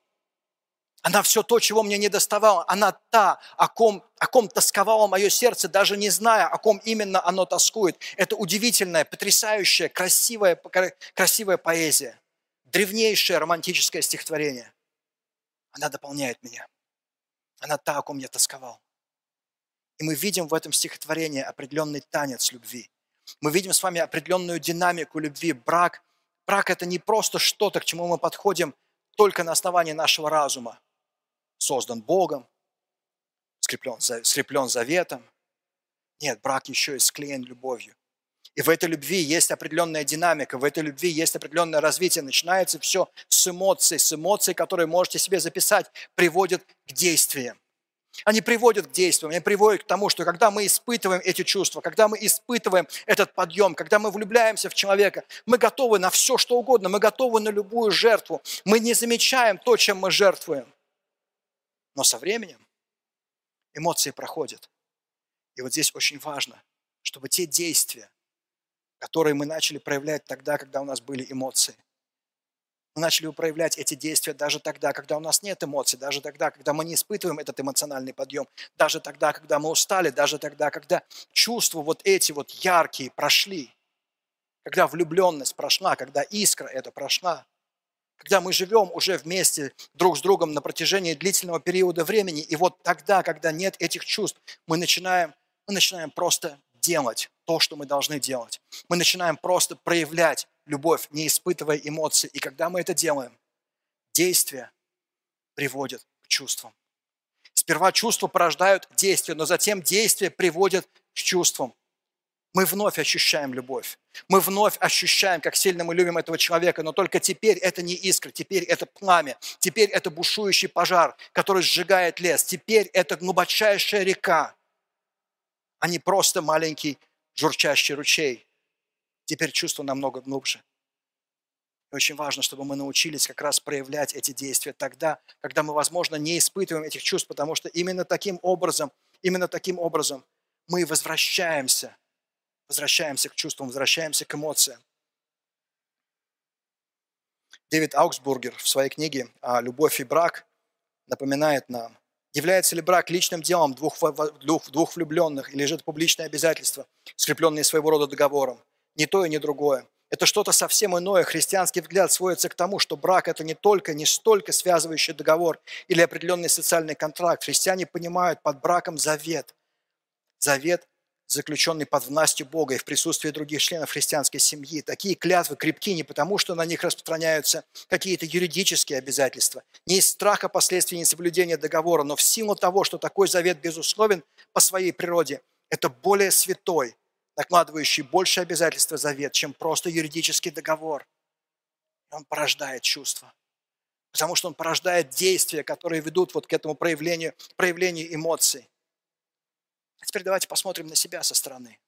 Она все то, чего мне не доставало. Она та, о ком, о ком тосковало мое сердце, даже не зная, о ком именно оно тоскует. Это удивительная, потрясающая, красивая, красивая поэзия. Древнейшее романтическое стихотворение. Она дополняет меня. Она та, о ком я тосковал. И мы видим в этом стихотворении определенный танец любви. Мы видим с вами определенную динамику любви. Брак, брак – это не просто что-то, к чему мы подходим только на основании нашего разума. Создан Богом, скреплен, скреплен заветом. Нет, брак еще и склеен любовью. И в этой любви есть определенная динамика, в этой любви есть определенное развитие. Начинается все с эмоций, с эмоций, которые можете себе записать, приводят к действиям. Они приводят к действиям, они приводят к тому, что когда мы испытываем эти чувства, когда мы испытываем этот подъем, когда мы влюбляемся в человека, мы готовы на все, что угодно, мы готовы на любую жертву. Мы не замечаем то, чем мы жертвуем. Но со временем эмоции проходят. И вот здесь очень важно, чтобы те действия, которые мы начали проявлять тогда, когда у нас были эмоции, мы начали проявлять эти действия даже тогда, когда у нас нет эмоций, даже тогда, когда мы не испытываем этот эмоциональный подъем, даже тогда, когда мы устали, даже тогда, когда чувства вот эти вот яркие прошли, когда влюбленность прошла, когда искра это прошла, когда мы живем уже вместе друг с другом на протяжении длительного периода времени, и вот тогда, когда нет этих чувств, мы начинаем, мы начинаем просто делать то, что мы должны делать. Мы начинаем просто проявлять любовь, не испытывая эмоций. И когда мы это делаем, действия приводят к чувствам. Сперва чувства порождают действия, но затем действия приводят к чувствам. Мы вновь ощущаем любовь. Мы вновь ощущаем, как сильно мы любим этого человека, но только теперь это не искра, теперь это пламя, теперь это бушующий пожар, который сжигает лес, теперь это глубочайшая река, а не просто маленький журчащий ручей. Теперь чувство намного глубже. И очень важно, чтобы мы научились как раз проявлять эти действия тогда, когда мы, возможно, не испытываем этих чувств, потому что именно таким образом, именно таким образом мы возвращаемся, возвращаемся к чувствам, возвращаемся к эмоциям. Дэвид Ауксбургер в своей книге «Любовь и брак» напоминает нам, Является ли брак личным делом двух, двух, двух влюбленных, или же это публичное обязательство, скрепленное своего рода договором? Ни то и ни другое. Это что-то совсем иное. Христианский взгляд сводится к тому, что брак – это не только, не столько связывающий договор или определенный социальный контракт. Христиане понимают под браком завет. Завет заключенный под властью Бога и в присутствии других членов христианской семьи. Такие клятвы крепки не потому, что на них распространяются какие-то юридические обязательства, не из страха последствий несоблюдения договора, но в силу того, что такой завет безусловен по своей природе. Это более святой, накладывающий больше обязательства завет, чем просто юридический договор. Он порождает чувства. Потому что он порождает действия, которые ведут вот к этому проявлению, проявлению эмоций. А теперь давайте посмотрим на себя со стороны.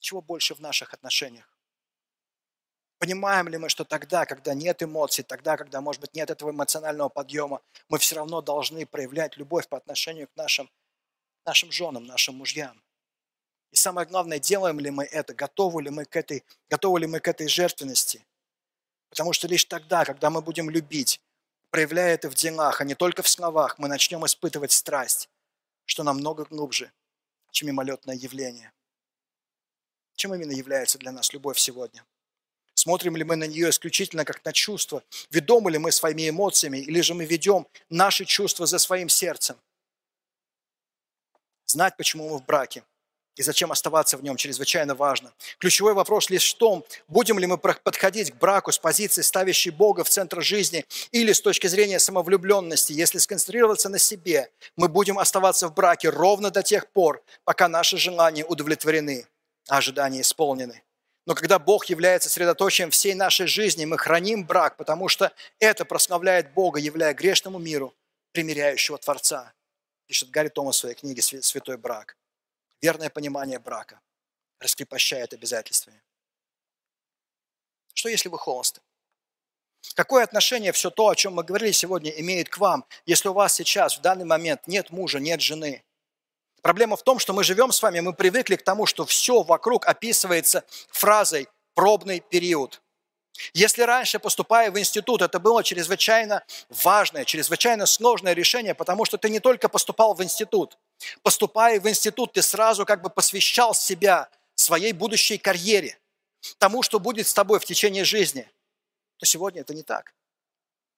Чего больше в наших отношениях? Понимаем ли мы, что тогда, когда нет эмоций, тогда, когда, может быть, нет этого эмоционального подъема, мы все равно должны проявлять любовь по отношению к нашим, нашим женам, нашим мужьям? И самое главное, делаем ли мы это, готовы ли мы к этой, готовы ли мы к этой жертвенности? Потому что лишь тогда, когда мы будем любить, проявляя это в делах, а не только в словах, мы начнем испытывать страсть что намного глубже, чем мимолетное явление. Чем именно является для нас любовь сегодня? Смотрим ли мы на нее исключительно как на чувство? Ведомы ли мы своими эмоциями? Или же мы ведем наши чувства за своим сердцем? Знать, почему мы в браке, и зачем оставаться в нем, чрезвычайно важно. Ключевой вопрос лишь в том, будем ли мы подходить к браку с позиции, ставящей Бога в центр жизни, или с точки зрения самовлюбленности. Если сконцентрироваться на себе, мы будем оставаться в браке ровно до тех пор, пока наши желания удовлетворены, а ожидания исполнены. Но когда Бог является средоточием всей нашей жизни, мы храним брак, потому что это прославляет Бога, являя грешному миру примиряющего Творца. Пишет Гарри Томас в своей книге «Святой брак» верное понимание брака раскрепощает обязательствами. Что если вы холосты? Какое отношение все то, о чем мы говорили сегодня, имеет к вам, если у вас сейчас, в данный момент, нет мужа, нет жены? Проблема в том, что мы живем с вами, мы привыкли к тому, что все вокруг описывается фразой «пробный период». Если раньше, поступая в институт, это было чрезвычайно важное, чрезвычайно сложное решение, потому что ты не только поступал в институт, поступая в институт, ты сразу как бы посвящал себя своей будущей карьере, тому, что будет с тобой в течение жизни, то сегодня это не так.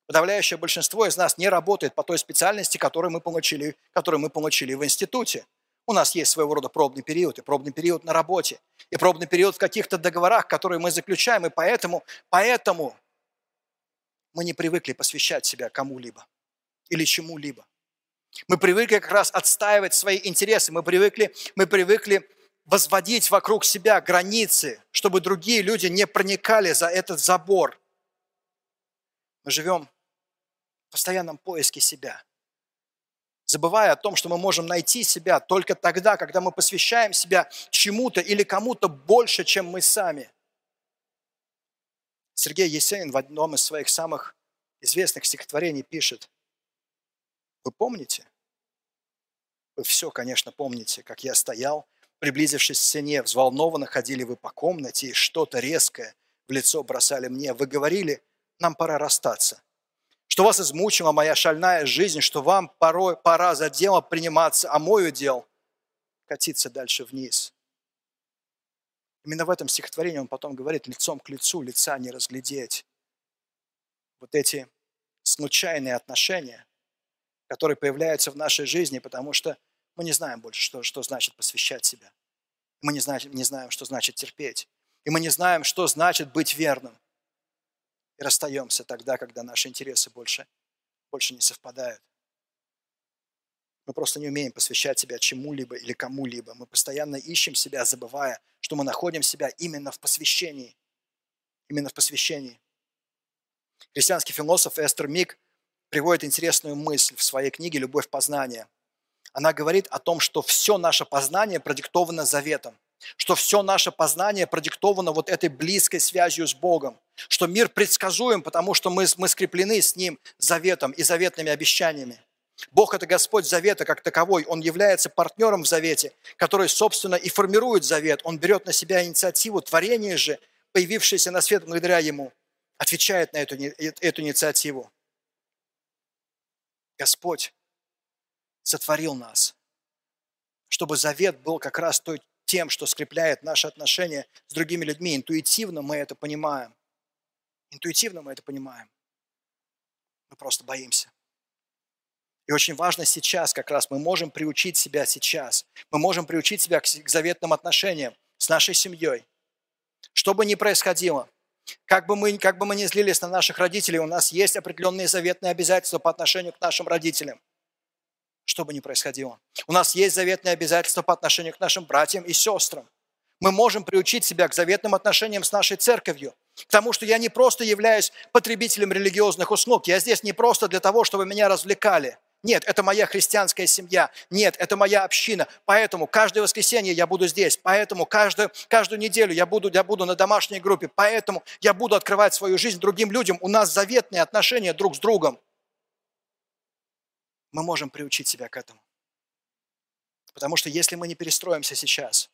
Подавляющее большинство из нас не работает по той специальности, которую мы получили, которую мы получили в институте. У нас есть своего рода пробный период, и пробный период на работе, и пробный период в каких-то договорах, которые мы заключаем, и поэтому, поэтому мы не привыкли посвящать себя кому-либо или чему-либо. Мы привыкли как раз отстаивать свои интересы, мы привыкли, мы привыкли возводить вокруг себя границы, чтобы другие люди не проникали за этот забор. Мы живем в постоянном поиске себя, забывая о том, что мы можем найти себя только тогда, когда мы посвящаем себя чему-то или кому-то больше, чем мы сами. Сергей Есенин в одном из своих самых известных стихотворений пишет, вы помните? Вы все, конечно, помните, как я стоял, приблизившись к стене, взволнованно ходили вы по комнате и что-то резкое в лицо бросали мне. Вы говорили, нам пора расстаться. Что вас измучила моя шальная жизнь, что вам порой пора за дело приниматься, а мой удел – катиться дальше вниз. Именно в этом стихотворении он потом говорит, лицом к лицу лица не разглядеть. Вот эти случайные отношения, которые появляются в нашей жизни, потому что мы не знаем больше, что, что значит посвящать себя. Мы не знаем, не знаем, что значит терпеть. И мы не знаем, что значит быть верным. И расстаемся тогда, когда наши интересы больше, больше не совпадают. Мы просто не умеем посвящать себя чему-либо или кому-либо. Мы постоянно ищем себя, забывая, что мы находим себя именно в посвящении. Именно в посвящении. Христианский философ Эстер Мик приводит интересную мысль в своей книге «Любовь познания». Она говорит о том, что все наше познание продиктовано заветом, что все наше познание продиктовано вот этой близкой связью с Богом, что мир предсказуем, потому что мы, мы скреплены с Ним заветом и заветными обещаниями. Бог – это Господь завета как таковой. Он является партнером в завете, который, собственно, и формирует завет. Он берет на себя инициативу. Творение же, появившееся на свет благодаря Ему, отвечает на эту, эту инициативу. Господь сотворил нас, чтобы завет был как раз той, тем, что скрепляет наши отношения с другими людьми. Интуитивно мы это понимаем. Интуитивно мы это понимаем. Мы просто боимся. И очень важно сейчас как раз, мы можем приучить себя сейчас. Мы можем приучить себя к, заветным отношениям с нашей семьей. Что бы ни происходило, как бы, мы, как бы мы ни злились на наших родителей, у нас есть определенные заветные обязательства по отношению к нашим родителям – что бы ни происходило. У нас есть заветные обязательства по отношению к нашим братьям и сестрам. Мы можем приучить себя к заветным отношениям с нашей церковью, к тому, что я не просто являюсь потребителем религиозных услуг, я здесь не просто для того, чтобы меня развлекали. Нет, это моя христианская семья. Нет, это моя община. Поэтому каждое воскресенье я буду здесь. Поэтому каждую, каждую неделю я буду, я буду на домашней группе. Поэтому я буду открывать свою жизнь другим людям. У нас заветные отношения друг с другом мы можем приучить себя к этому. Потому что если мы не перестроимся сейчас,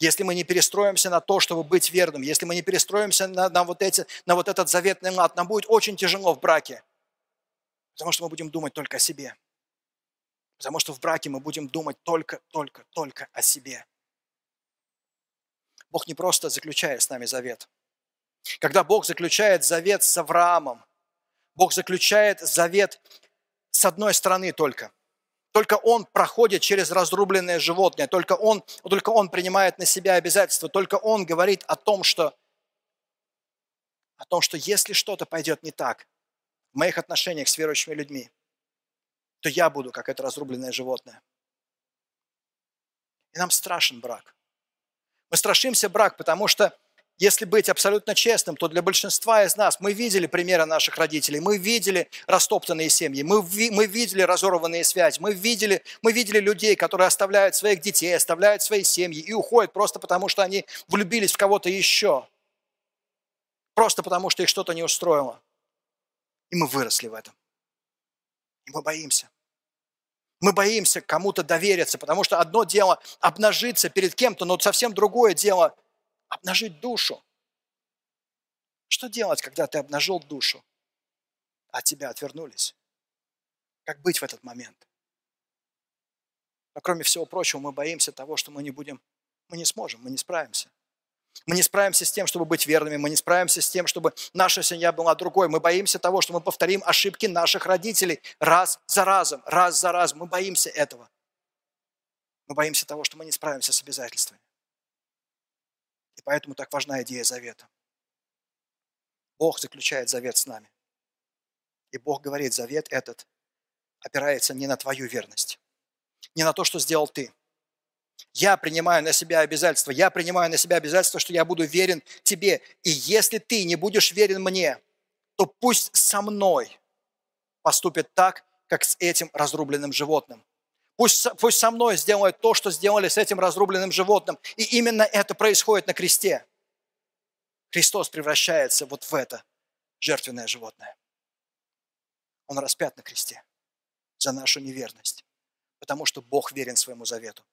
если мы не перестроимся на то, чтобы быть верным, если мы не перестроимся на, на, вот, эти, на вот этот заветный лад, нам будет очень тяжело в браке. Потому что мы будем думать только о себе. Потому что в браке мы будем думать только, только, только о себе. Бог не просто заключает с нами завет. Когда Бог заключает завет с Авраамом, Бог заключает завет с одной стороны только. Только он проходит через разрубленное животное, только он, только он принимает на себя обязательства, только он говорит о том, что, о том, что если что-то пойдет не так в моих отношениях с верующими людьми, то я буду как это разрубленное животное. И нам страшен брак. Мы страшимся брак, потому что если быть абсолютно честным, то для большинства из нас мы видели примеры наших родителей, мы видели растоптанные семьи, мы, ви, мы видели разорванные связи, мы видели, мы видели людей, которые оставляют своих детей, оставляют свои семьи и уходят просто потому, что они влюбились в кого-то еще. Просто потому, что их что-то не устроило. И мы выросли в этом. И мы боимся. Мы боимся кому-то довериться, потому что одно дело обнажиться перед кем-то, но совсем другое дело обнажить душу. Что делать, когда ты обнажил душу, а от тебя отвернулись? Как быть в этот момент? Но кроме всего прочего, мы боимся того, что мы не будем, мы не сможем, мы не справимся. Мы не справимся с тем, чтобы быть верными, мы не справимся с тем, чтобы наша семья была другой. Мы боимся того, что мы повторим ошибки наших родителей раз за разом, раз за разом. Мы боимся этого. Мы боимся того, что мы не справимся с обязательствами. И поэтому так важна идея завета. Бог заключает завет с нами. И Бог говорит, завет этот опирается не на твою верность, не на то, что сделал ты, Я принимаю на себя обязательство. Я принимаю на себя обязательство, что я буду верен тебе. И если ты не будешь верен мне, то пусть со мной поступит так, как с этим разрубленным животным. Пусть, пусть со мной сделают то, что сделали с этим разрубленным животным. И именно это происходит на кресте. Христос превращается вот в это жертвенное животное. Он распят на кресте за нашу неверность, потому что Бог верен своему завету,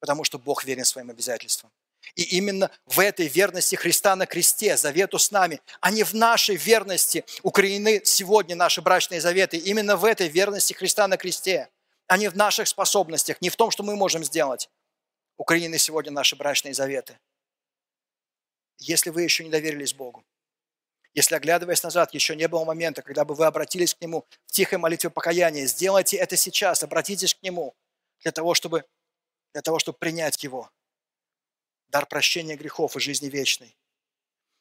потому что Бог верен своим обязательствам. И именно в этой верности Христа на кресте, завету с нами, а не в нашей верности укоренены сегодня наши брачные заветы. Именно в этой верности Христа на кресте, а не в наших способностях, не в том, что мы можем сделать. Укоренены сегодня наши брачные заветы. Если вы еще не доверились Богу, если, оглядываясь назад, еще не было момента, когда бы вы обратились к Нему в тихой молитве покаяния, сделайте это сейчас, обратитесь к Нему для того, чтобы, для того, чтобы принять Его. Дар прощения грехов и жизни вечной.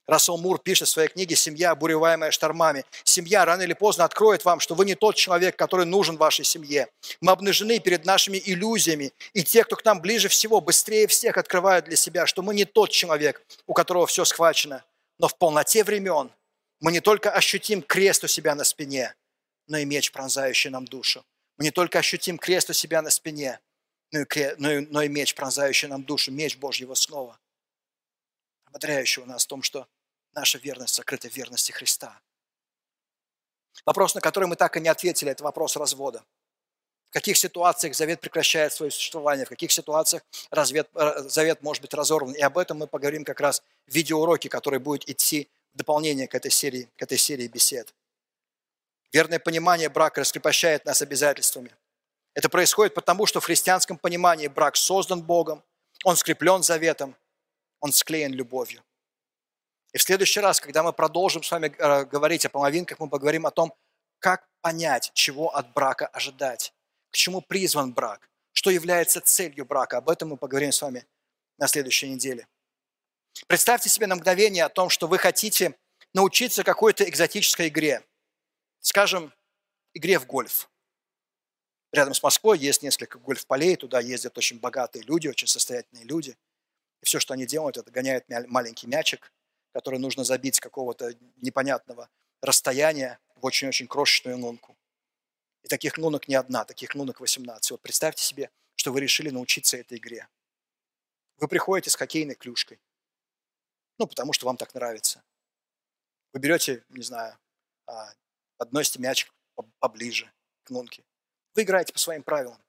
Рассел Мур пишет в своей книге «Семья, обуреваемая штормами». Семья рано или поздно откроет вам, что вы не тот человек, который нужен вашей семье. Мы обнажены перед нашими иллюзиями, и те, кто к нам ближе всего, быстрее всех открывают для себя, что мы не тот человек, у которого все схвачено. Но в полноте времен мы не только ощутим крест у себя на спине, но и меч, пронзающий нам душу. Мы не только ощутим крест у себя на спине, но и, кре... но и, но и меч, пронзающий нам душу, меч Божьего слова, ободряющего нас в том, что наша верность сокрыта в верности Христа. Вопрос, на который мы так и не ответили, это вопрос развода. В каких ситуациях завет прекращает свое существование, в каких ситуациях развет, э, завет может быть разорван. И об этом мы поговорим как раз в видеоуроке, который будет идти в дополнение к этой серии, к этой серии бесед. Верное понимание брака раскрепощает нас обязательствами. Это происходит потому, что в христианском понимании брак создан Богом, он скреплен заветом, он склеен любовью. И в следующий раз, когда мы продолжим с вами э, говорить о половинках, мы поговорим о том, как понять, чего от брака ожидать, к чему призван брак, что является целью брака. Об этом мы поговорим с вами на следующей неделе. Представьте себе на мгновение о том, что вы хотите научиться какой-то экзотической игре. Скажем, игре в гольф. Рядом с Москвой есть несколько гольф-полей, туда ездят очень богатые люди, очень состоятельные люди. И все, что они делают, это гоняют маленький мячик, который нужно забить с какого-то непонятного расстояния в очень-очень крошечную лунку. И таких лунок не одна, таких лунок 18. Вот представьте себе, что вы решили научиться этой игре. Вы приходите с хоккейной клюшкой. Ну, потому что вам так нравится. Вы берете, не знаю, а, подносите мячик поближе к лунке. Вы играете по своим правилам.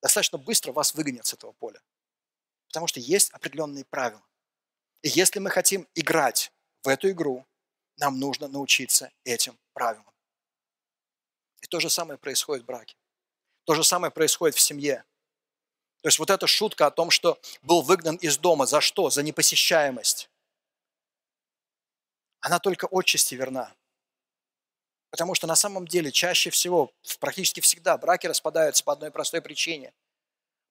Достаточно быстро вас выгонят с этого поля. Потому что есть определенные правила. И если мы хотим играть в эту игру, нам нужно научиться этим правилам. И то же самое происходит в браке. То же самое происходит в семье. То есть вот эта шутка о том, что был выгнан из дома, за что? За непосещаемость. Она только отчасти верна. Потому что на самом деле чаще всего, практически всегда, браки распадаются по одной простой причине.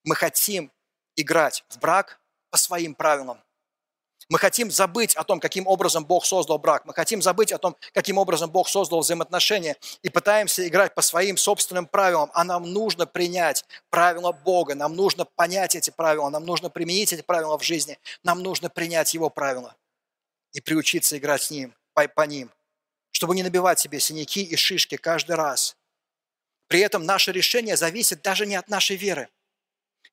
Мы хотим играть в брак по своим правилам. Мы хотим забыть о том, каким образом Бог создал брак. Мы хотим забыть о том, каким образом Бог создал взаимоотношения. И пытаемся играть по своим собственным правилам. А нам нужно принять правила Бога. Нам нужно понять эти правила. Нам нужно применить эти правила в жизни. Нам нужно принять Его правила. И приучиться играть с Ним, по, по ним. Чтобы не набивать себе синяки и шишки каждый раз. При этом наше решение зависит даже не от нашей веры.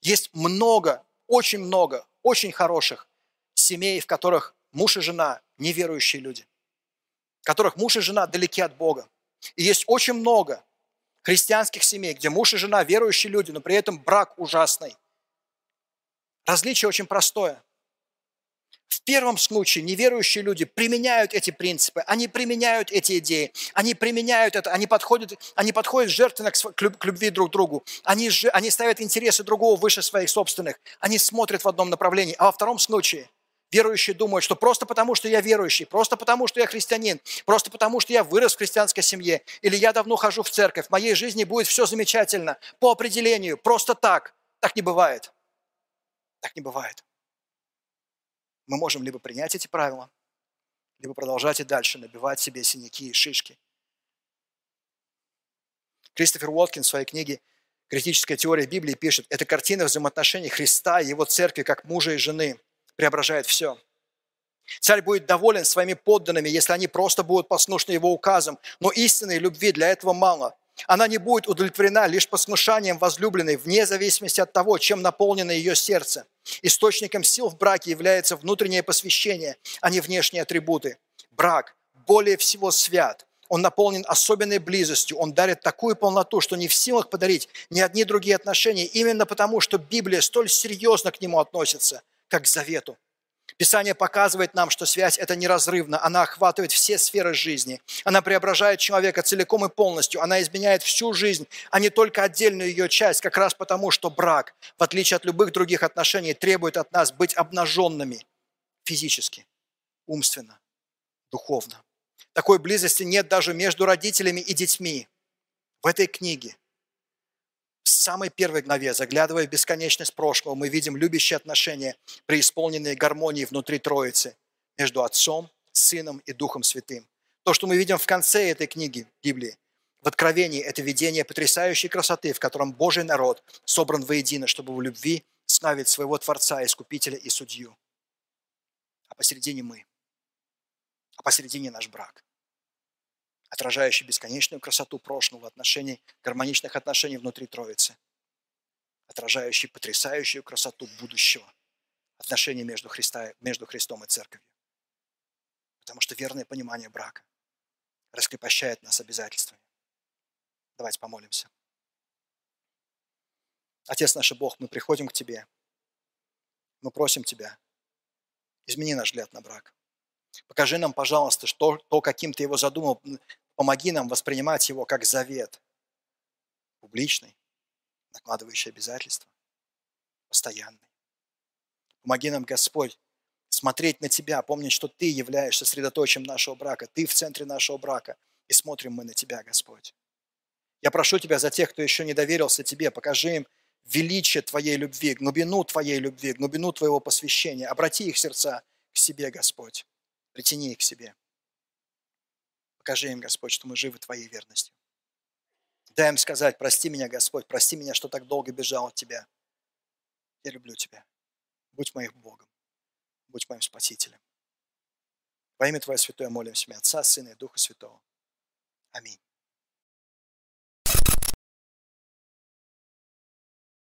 Есть много, очень много, очень хороших семей, в которых муж и жена неверующие люди, в которых муж и жена далеки от Бога. И есть очень много христианских семей, где муж и жена верующие люди, но при этом брак ужасный. Различие очень простое. В первом случае неверующие люди применяют эти принципы, они применяют эти идеи, они применяют это, они подходят, они подходят жертвенно к любви друг к другу, они, они ставят интересы другого выше своих собственных, они смотрят в одном направлении. А во втором случае Верующие думают, что просто потому, что я верующий, просто потому, что я христианин, просто потому, что я вырос в христианской семье, или я давно хожу в церковь, в моей жизни будет все замечательно, по определению, просто так. Так не бывает. Так не бывает. Мы можем либо принять эти правила, либо продолжать и дальше набивать себе синяки и шишки. Кристофер Уоткин в своей книге Критическая теория Библии пишет, это картина взаимоотношений Христа и Его церкви как мужа и жены преображает все. Царь будет доволен своими подданными, если они просто будут послушны его указам. Но истинной любви для этого мало. Она не будет удовлетворена лишь послушанием возлюбленной, вне зависимости от того, чем наполнено ее сердце. Источником сил в браке является внутреннее посвящение, а не внешние атрибуты. Брак более всего свят. Он наполнен особенной близостью. Он дарит такую полноту, что не в силах подарить ни одни другие отношения, именно потому, что Библия столь серьезно к нему относится, как к завету. Писание показывает нам, что связь – это неразрывно, она охватывает все сферы жизни. Она преображает человека целиком и полностью, она изменяет всю жизнь, а не только отдельную ее часть, как раз потому, что брак, в отличие от любых других отношений, требует от нас быть обнаженными физически, умственно, духовно. Такой близости нет даже между родителями и детьми. В этой книге самой первой главе, заглядывая в бесконечность прошлого, мы видим любящие отношения, преисполненные гармонии внутри Троицы между Отцом, Сыном и Духом Святым. То, что мы видим в конце этой книги Библии, в Откровении, это видение потрясающей красоты, в котором Божий народ собран воедино, чтобы в любви славить своего Творца, Искупителя и Судью. А посередине мы. А посередине наш брак отражающий бесконечную красоту прошлого отношений, гармоничных отношений внутри Троицы, отражающий потрясающую красоту будущего отношений между, Христа, между Христом и Церковью. Потому что верное понимание брака раскрепощает нас обязательствами. Давайте помолимся. Отец наш Бог, мы приходим к Тебе. Мы просим Тебя, измени наш взгляд на брак. Покажи нам, пожалуйста, что, то, каким Ты его задумал, Помоги нам воспринимать его как завет, публичный, накладывающий обязательства, постоянный. Помоги нам, Господь, смотреть на Тебя, помнить, что Ты являешься средоточием нашего брака, Ты в центре нашего брака, и смотрим мы на Тебя, Господь. Я прошу Тебя за тех, кто еще не доверился Тебе, покажи им величие Твоей любви, глубину Твоей любви, глубину Твоего посвящения. Обрати их сердца к себе, Господь. Притяни их к себе. Покажи им, Господь, что мы живы Твоей верностью. Дай им сказать, прости меня, Господь, прости меня, что так долго бежал от Тебя. Я люблю Тебя. Будь моим Богом. Будь моим Спасителем. Во имя Твое Святое молимся, Отца, Сына и Духа Святого. Аминь.